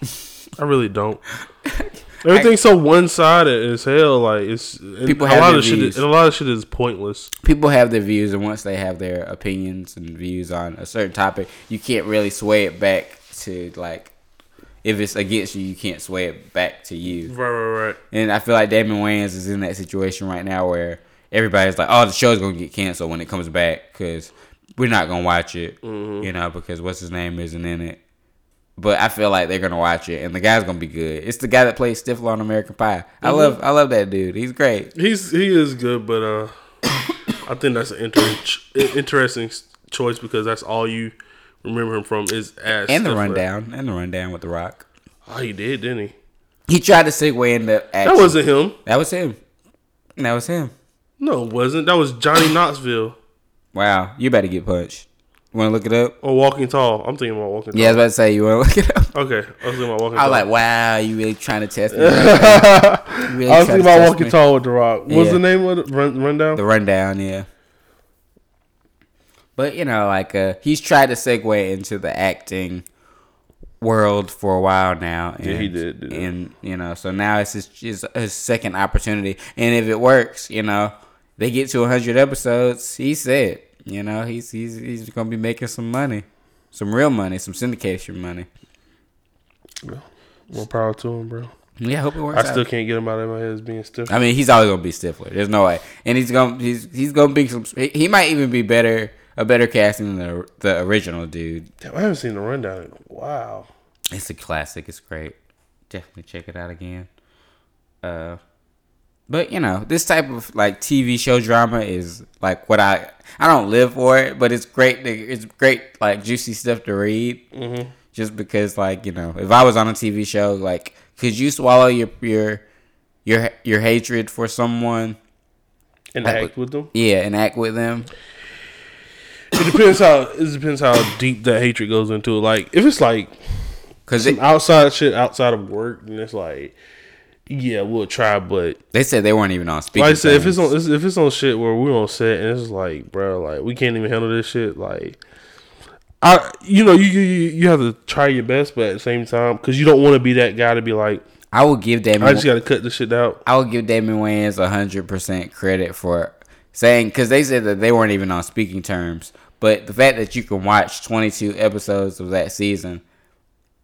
I really don't. Everything's so one sided as hell. Like it's People a have lot of shit. views. And a lot of shit is pointless. people have their views, and once they have their opinions and views on a certain topic, you can't really sway it back to like. If it's against you, you can't sway it back to you. Right, right, right. And I feel like Damon Wayans is in that situation right now where everybody's like, "Oh, the show's gonna get canceled when it comes back because we're not gonna watch it," mm-hmm. you know, because what's his name isn't in it. But I feel like they're gonna watch it, and the guy's gonna be good. It's the guy that plays Stifler on American Pie. I love, I love that dude. He's great. He's he is good, but uh, I think that's an inter- interesting choice because that's all you remember him from is as And the Stifler. rundown, and the rundown with the Rock. Oh, he did, didn't he? He tried to segue into action. That wasn't him. That was him. That was him. No, it wasn't. That was Johnny Knoxville Wow, you better get punched. Want to look it up? or Walking Tall. I'm thinking about Walking Tall. Yeah, I was about to say you want to look it up. Okay, I was thinking about Walking tall. I Tall. was like, wow, you really trying to test me? right really I was thinking about Walking me? Tall with The Rock. What's Yeah. the name of it? Run, rundown? The rundown, yeah. But you know, like uh, he's tried to segue into the acting world for a while now. And, Yeah, he did, did. And you know, so now it's his, his his second opportunity, and if it works, you know, they get to hundred episodes. He said, you know, he's he's he's gonna be making some money, some real money, some syndication money. More power to him, bro. Yeah, I hope it works. I out. still can't get him out of my head as being stiff. I mean, he's always gonna be Stifler. There's no way, and he's gonna he's he's gonna be some. He, he might even be better a better casting than the the original dude. Damn, I haven't seen the rundown. in- Wow. It's a classic. It's great. Definitely check it out again. Uh, but you know, this type of like TV show drama is like what I I don't live for it, but it's great. To, it's great like juicy stuff to read. Mm-hmm. Just because like you know, if I was on a TV show, like could you swallow your your your your hatred for someone? And That act with them. Yeah, and act with them. It depends how it depends how deep that hatred goes into it. Like if it's like Cause it, outside shit outside of work, then it's like, yeah, we'll try. But they said they weren't even on speaking. Terms. Like I said, if it's on if it's on shit where we're on set and it's like, bro, like we can't even handle this shit. Like, I, you know, you you you have to try your best, but at the same time, because you don't want to be that guy to be like, I will give Damon. I just got to cut this shit out. I will give Damon Wayans hundred percent credit for saying because they said that they weren't even on speaking terms, But the fact that you can watch 22 episodes of that season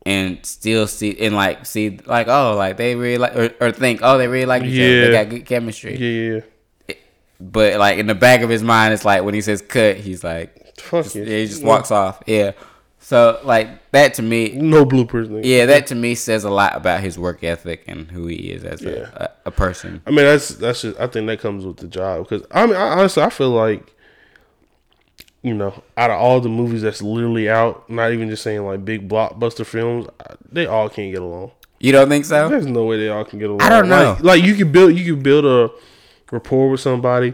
and still see and like see like oh like they really like or, or think oh they really like each other they got good chemistry. Yeah, yeah. But like in the back of his mind, it's like when he says cut, he's like Fuck just, it. yeah, he just walks off. Yeah. So like that to me, No bloopers. Nigga. yeah, that to me says a lot about his work ethic and who he is as Yeah. a, a, a person. I mean, that's that's just. I think that comes with the job because I mean, I, honestly, I feel like, you know, out of all the movies that's literally out, not even just saying like big blockbuster films, they all can't get along. You don't think so? There's no way they all can get along. I don't know. Like, like you can build, you can build a rapport with somebody.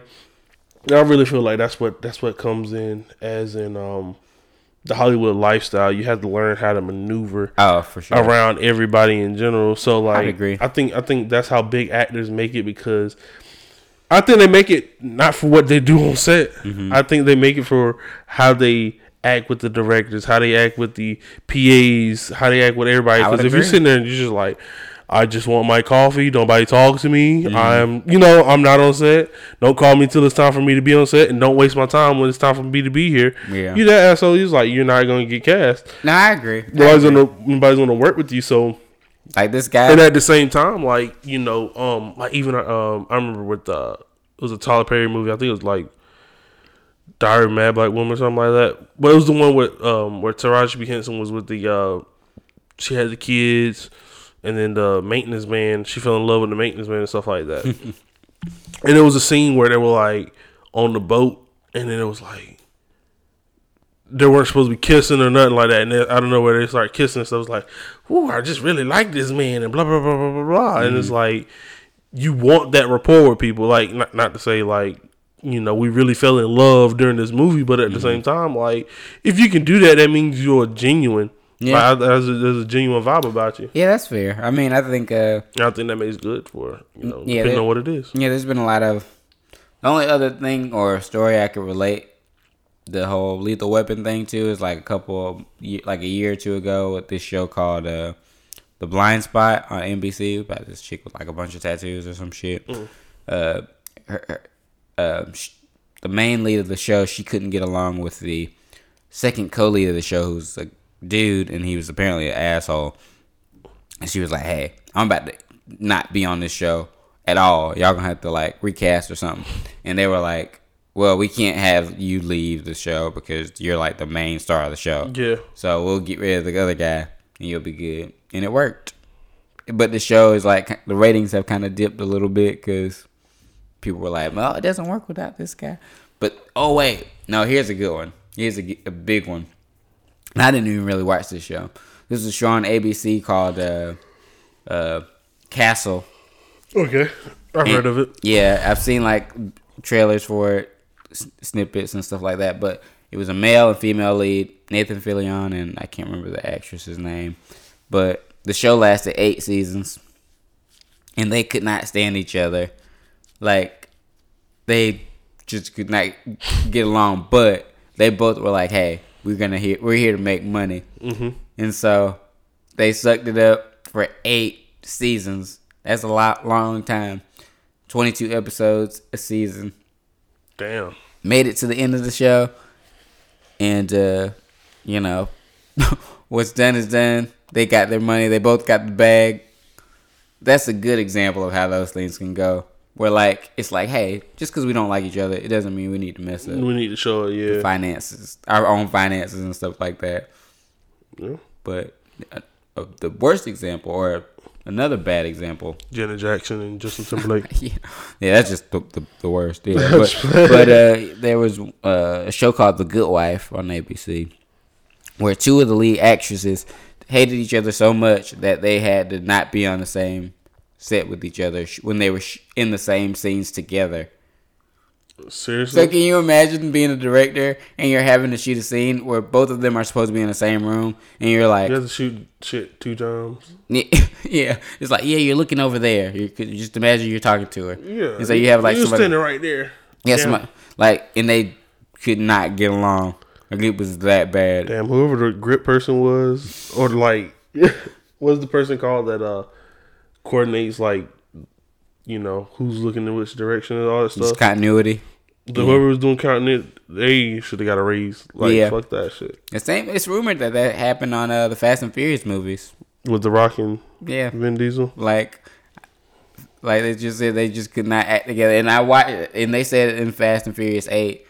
And I really feel like that's what that's what comes in as in um the Hollywood lifestyle. You have to learn how to maneuver Oh, for sure. around everybody in general. So like, I agree. I think I think that's how big actors make it because I think they make it not for what they do on set. Mm-hmm. I think they make it for how they act with the directors, how they act with the PAs, how they act with everybody. Because if you're sitting there and you're just like. I just want my coffee. Nobody talk to me. Mm-hmm. I'm, you know, I'm not on set. Don't call me till it's time for me to be on set, and don't waste my time when it's time for me to be here. Yeah. You that asshole. He's like, you're not gonna get cast. No, I agree. I Nobody's agree. gonna nobody's gonna work with you. So like this guy. and at the same time, like you know, um, like even um, I remember with the it was a Tyler Perry movie. I think it was like Diary of Mad Black Woman or something like that. But it was the one with um where Taraji P Henson was with the uh she had the kids and then the maintenance man. She fell in love with the maintenance man and stuff like that. and it was a scene where they were like on the boat, and then it was like they weren't supposed to be kissing or nothing like that. And then, I don't know where they started kissing. So it was like, "Ooh, I just really like this man," and blah blah blah blah blah blah. And it's like you want that rapport with people. Like not not to say like you know we really fell in love during this movie, but at the same time, like if you can do that, that means you're genuine. Yeah. Like, there's, a, there's a genuine vibe about you. yeah, that's fair. I mean, I think uh, I think that makes good for you know Yeah, depending that- on what it is. yeah, there's been a lot of. The only other thing or story I could relate the whole lethal weapon thing too is like a couple like a year or two ago with this show called uh, The Blindspot on NBC about this chick with like a bunch of tattoos or some shit. Uh, her, her, uh, sh- the main lead of the show, she couldn't get along with the second co-lead of the show, who's a dude, and he was apparently an asshole. And she was like, "Hey, I'm about to not be on this show at all. Y'all gonna have to like recast or something." And they were like, "Well, we can't have you leave the show because you're like the main star of the show. Yeah. So we'll get rid of the other guy, and you'll be good." And it worked. But the show is like the ratings have kind of dipped a little bit because people were like, "Well, it doesn't work without this guy." But oh wait, no, here's a good one. Here's a big one. And I didn't even really watch this show. This is a show on ABC called uh, uh, Castle. Okay, I've heard of it. Yeah, I've seen like trailers for it, snippets and stuff like that. But it was a male and female lead, Nathan Fillion, and I can't remember the actress's name. But the show lasted eight seasons, and they could not stand each other. Like they just could not get along. But they both were like, "Hey, we're gonna here, we're here to make money," mm-hmm. and so they sucked it up for eight seasons. That's a lot, long time. Twenty-two episodes a season. Damn. Made it to the end of the show, and uh, you know, what's done is done. They got their money. They both got the bag. That's a good example of how those things can go. Where like it's like, hey, just because we don't like each other, it doesn't mean we need to mess up We need to show it. Yeah. finances, our own finances and stuff like that. yeah. But uh, uh, the worst example, or another bad example, Janet Jackson and Justin Timberlake. yeah, yeah, that's just the, the, the worst. Yeah, but, but uh, there was uh, a show called The Good Wife on ABC, where two of the lead actresses hated each other so much that they had to not be on the same set with each other when they were sh- in the same scenes together. Seriously. So can you imagine being a director and you're having to shoot a scene where both of them are supposed to be in the same room and you're like, you have to shoot shit two times. yeah, it's like yeah, you're looking over there. You could just imagine you're talking to her. Yeah. and so you have like you somebody, standing right there. yeah, Damn. somebody, like, and they could not get along. Like it was that bad. Damn, whoever the grip person was, or like, what's the person called that uh coordinates like, you know, who's looking in which direction and all that Just stuff. continuity. The whoever was doing counting it, they should have got a raise. Like Yeah. fuck that shit. The same. It's rumored that that happened on uh, the Fast and Furious movies. With the Rock and Yeah, Vin Diesel. like, like they just said they just could not act together. And I watched, and they said in Fast and Furious Eight,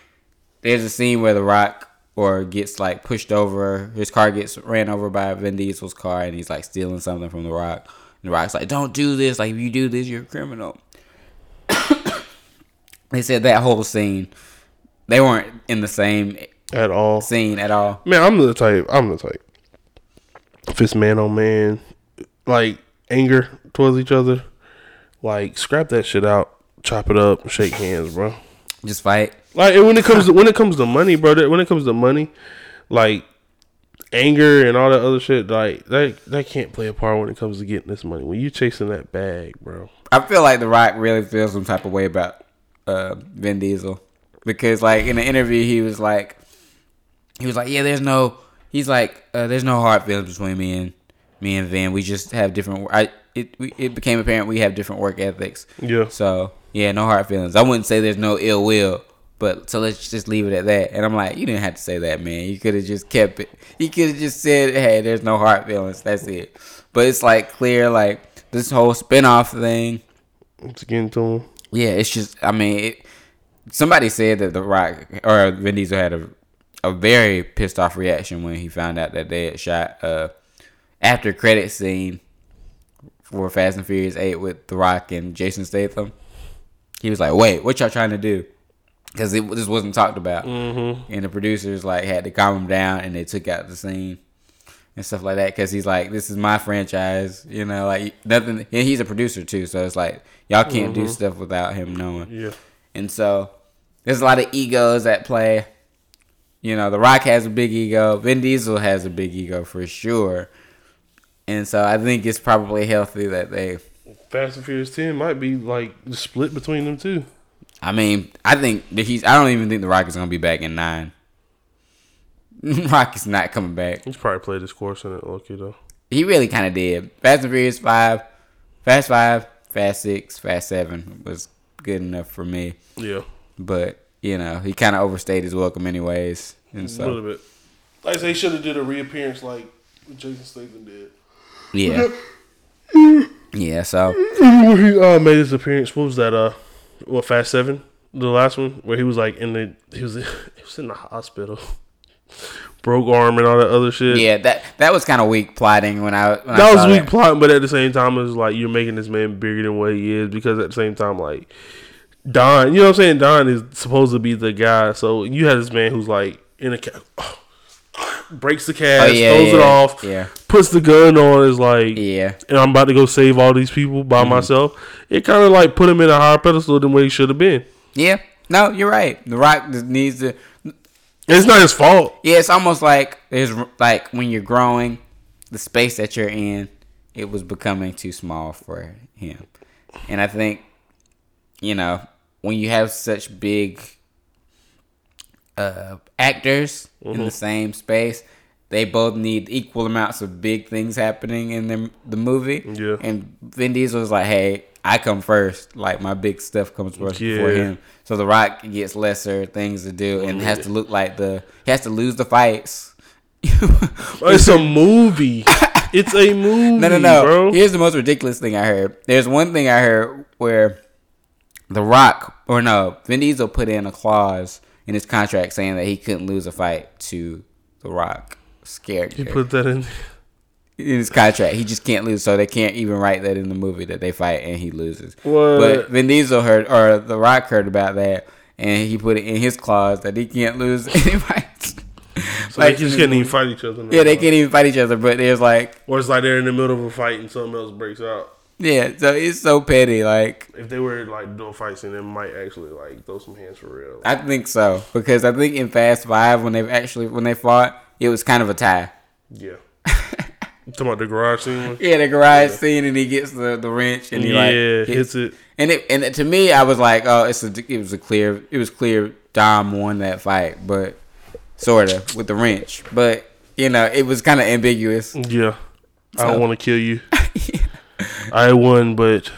there's a scene where the Rock or gets like pushed over, his car gets ran over by Vin Diesel's car, and he's like stealing something from the Rock. And Rock's like, "Don't do this! Like, if you do this, you're a criminal." they said that whole scene, they weren't in the same At all. scene at all. Man, I'm the type. I'm the type. If it's man on man, like anger towards each other, like scrap that shit out, chop it up, shake hands, bro. Just fight. Like and when it comes to when it comes to money, bro. When it comes to money, like anger and all that other shit, like that that can't play a part when it comes to getting this money. When you chasing that bag, bro. I feel like The Rock really feels some type of way about uh, Vin Diesel because, like, in the interview, he was like, he was like, yeah, there's no, he's like, uh, there's no hard feelings between me and me and Vin. We just have different. I it we, it became apparent we have different work ethics. Yeah. So yeah, no hard feelings. I wouldn't say there's no ill will, but so let's just leave it at that. And I'm like, you didn't have to say that, man. You could have just kept it. You could have just said, hey, there's no hard feelings. That's it. But it's like clear, like this whole spinoff thing. Let's get into him. Yeah, it's just. I mean, it, somebody said that the Rock or Vin Diesel had a a very pissed off reaction when he found out that they had shot uh after credit scene for Fast and Furious Eight with the Rock and Jason Statham. He was like, "Wait, what y'all trying to do?" Because it just wasn't talked about, mm-hmm. and the producers like had to calm him down, and they took out the scene and stuff like that. Because he's like, "This is my franchise," you know, like nothing. And he's a producer too, so it's like y'all can't do stuff without him knowing. Yeah. And so there's a lot of egos at play. You know, The Rock has a big ego. Vin Diesel has a big ego for sure. And so I think it's probably healthy that they. Fast and Furious Ten might be like the split between them two. I mean, I think that he's. I don't even think The Rockets is gonna be back in nine. Rockets not coming back. He's probably played his course in it, Loki though. He really kind of did. Fast and Furious five, Fast five, Fast six, Fast seven was good enough for me. Yeah. But you know, he kind of overstayed his welcome anyways. And so, A little bit. Like I say, he should have did a reappearance like Jason Statham did. yeah, yeah. So he uh, made his appearance, what was that? Uh, what Fast Seven, the last one, where he was like in the he was he was in the hospital, broke arm and all that other shit. yeah, that that was kind of weak plotting when I when I that was saw weak plotting, but at the same time, it was like you're making this man bigger than what he is because at the same time, like Dom, you know what I'm saying? Dom is supposed to be the guy, so you had this man who's like in a ca- breaks the cast, Oh, yeah, throws it off, yeah. puts the gun on, is like, Yeah, and I'm about to go save all these people by Mm-hmm. myself. It kind of like put him in a higher pedestal than where he should have been. yeah. No, you're right. The Rock just needs to. It's not his fault. Yeah, it's almost like there's like when you're growing, the space that you're in, it was becoming too small for him, and I think, you know, when you have such big uh, actors in the mm-hmm. same space, they both need equal amounts of big things happening in the the movie. Yeah. And Vin Diesel was like, "Hey, I come first. Like my big stuff comes first before him." So The Rock gets lesser things to do and mm-hmm. has to look like the he has to lose the fights. It's a movie. it's a movie. No, no, no. bro. Here's the most ridiculous thing I heard. There's one thing I heard where The Rock, or no, Vin Diesel put in a clause in his contract saying that he couldn't lose a fight to The Rock. Scared. He put that in. in his contract. He just can't lose, so they can't even write that in the movie that they fight and he loses. What? But Vin Diesel heard, or The Rock heard about that, and he put it in his clause that he can't lose any fights. So they just can't even fight each other. no Yeah, they can't even fight each other. But there's like, Or it's like they're in the middle of a fight and something else breaks out. Yeah, so it's so petty. Like, If they were like doing fights, and they might actually like throw some hands for real. I think so because I think in Fast Five when they actually when they fought, it was kind of a tie. Yeah. Talking about the garage scene? Yeah, the garage scene, and he gets the, the wrench, and he yeah, like hits it. And it and to me, I was like, oh, it's a it was a clear it was clear Dom won that fight, but sort of with the wrench, but you know it was kind of ambiguous. Yeah. I don't want to kill you. I won, but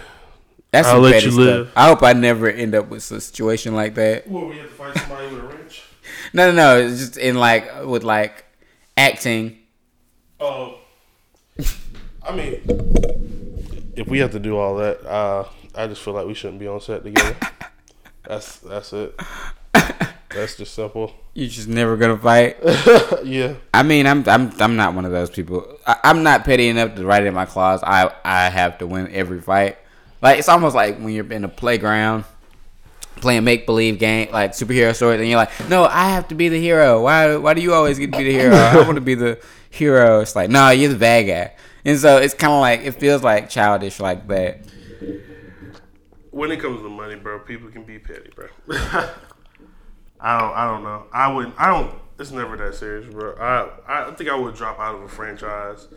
That's I'll let petty you stuff. live. I hope I never end up with a situation like that. Well, we have to fight somebody with a wrench. No, no, no. It's just in like with like acting. Oh, I mean, if we have to do all that, uh, I just feel like we shouldn't be on set together. that's that's it. That's just simple. You're just never gonna fight. yeah. I mean, I'm I'm I'm not one of those people. I, I'm not petty enough to write in my clause. I I have to win every fight. Like it's almost like when you're in a playground playing make believe game, like superhero stories, and you're like, no, I have to be the hero. Why why do you always get to be the hero? I want to be the hero. It's like, no, you're the bad guy. And so it's kind of like it feels like childish like that. When it comes to money, bro, people can be petty, bro. I don't. I don't know. I wouldn't. I don't. It's never that serious, bro. I. I think I would drop out of a franchise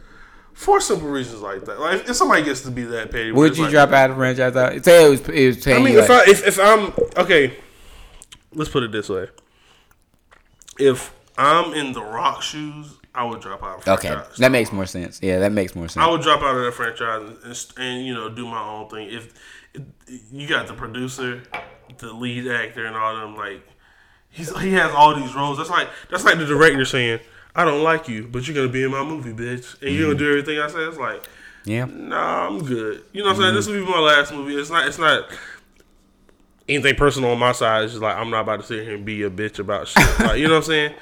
for simple reasons like that. Like if somebody gets to be that petty, Would you like- drop out of franchise out? Say it was it was paying I mean, if like, I if, if I'm okay, let's put it this way: if I'm in the Rock shoes, I would drop out. Of okay, franchise. that makes more sense. Yeah, that makes more sense. I would drop out of that franchise and, and you know do my own thing. If you got the producer, the lead actor, and all them, like he's he has all these roles. That's like that's like the director saying, "I don't like you, but you're gonna be in my movie, bitch, and you're gonna do mm-hmm. everything I say." It's like, yeah. nah, I'm good. You know what I'm saying? This mm-hmm. will be my last movie. It's not. It's not. Anything personal on my side, it's just like I'm not about to sit here and be a bitch about shit. like you know what I'm saying?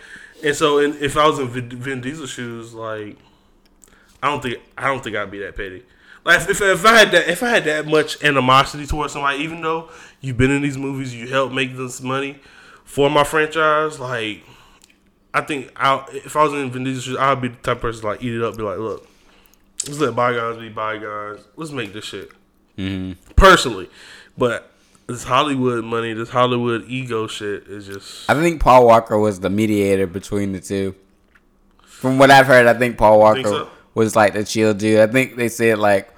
And so, in, if I was in Vin, Diesel shoes, like I don't think I don't think I'd be that petty. Like if, if, if I had that if I had that much animosity towards somebody, even though you've been in these movies, you helped make this money for my franchise, like I think I if I was in Vin Diesel shoes, I'd be the type of person to, like eat it up, be like, look, let's let bygones be bygones. Let's make this shit Mm-hmm. personally, but. This Hollywood money, this Hollywood ego shit is just I think Paul Walker was the mediator between the two. From what I've heard, I think Paul Walker Think so? was like the chill dude. I think they said like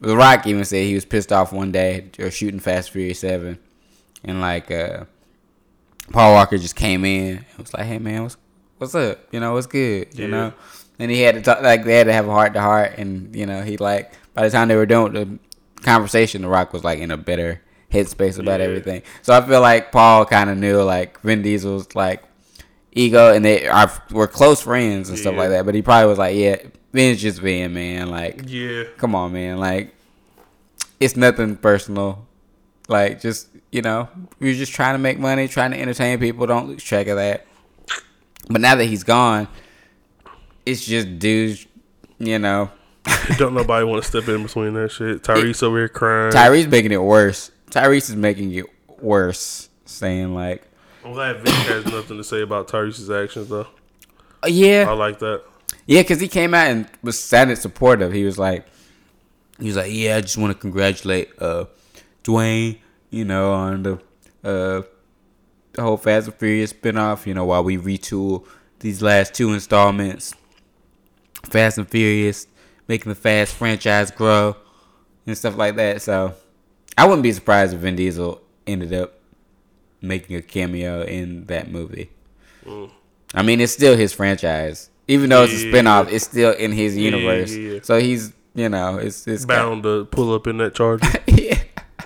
The Rock even said he was pissed off one day or shooting Fast Furious Seven, and like uh, Paul Walker just came in and was like, "Hey man, what's what's up? You know, what's good? You know." And he had to talk like they had to have a heart to heart, and you know he like by the time they were done with the conversation, The Rock was like in a better headspace about Yeah. everything. So I feel like Paul kind of knew like Vin Diesel's like ego, and they are were close friends and stuff like that. But he probably was like, "Yeah, Vin's just being man. Like, yeah. come on, man. Like, it's nothing personal. Like, just you know, we're just trying to make money, trying to entertain people. Don't lose track of that. But now that he's gone, it's just dudes. You know, Don't nobody want to step in between that shit. Tyrese over here crying. Tyrese making it worse. Tyrese is making it worse, saying like, I'm glad Vic has nothing to say about Tyrese's actions though. oh, "Yeah, I like that. Yeah, because he came out and was sounded supportive. He was like, he was like, yeah, I just want to congratulate uh, Dwayne, you know, on the uh, the whole Fast and Furious spinoff. You know, while we retool these last two installments, Fast and Furious, making the Fast franchise grow and stuff like that. So, I wouldn't be surprised if Vin Diesel ended up making a cameo in that movie. I mean, it's still his franchise. Even though it's a Yeah. spinoff, it's still in his universe. yeah, yeah. So he's, you know, it's it's Bound to pull up in that charger.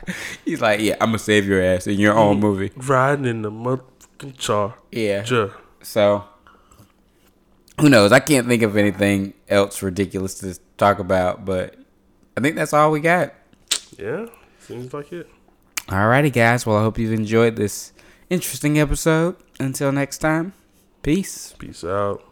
He's like, yeah, I'm gonna save your ass in your own movie. Riding in the motherfucking charger. Yeah. Sure. So who knows? I can't think of anything else ridiculous to talk about, but I think that's all we got. Yeah. Seems like it. Alrighty, guys. Well, I hope you've enjoyed this interesting episode. Until next time, peace. Peace out.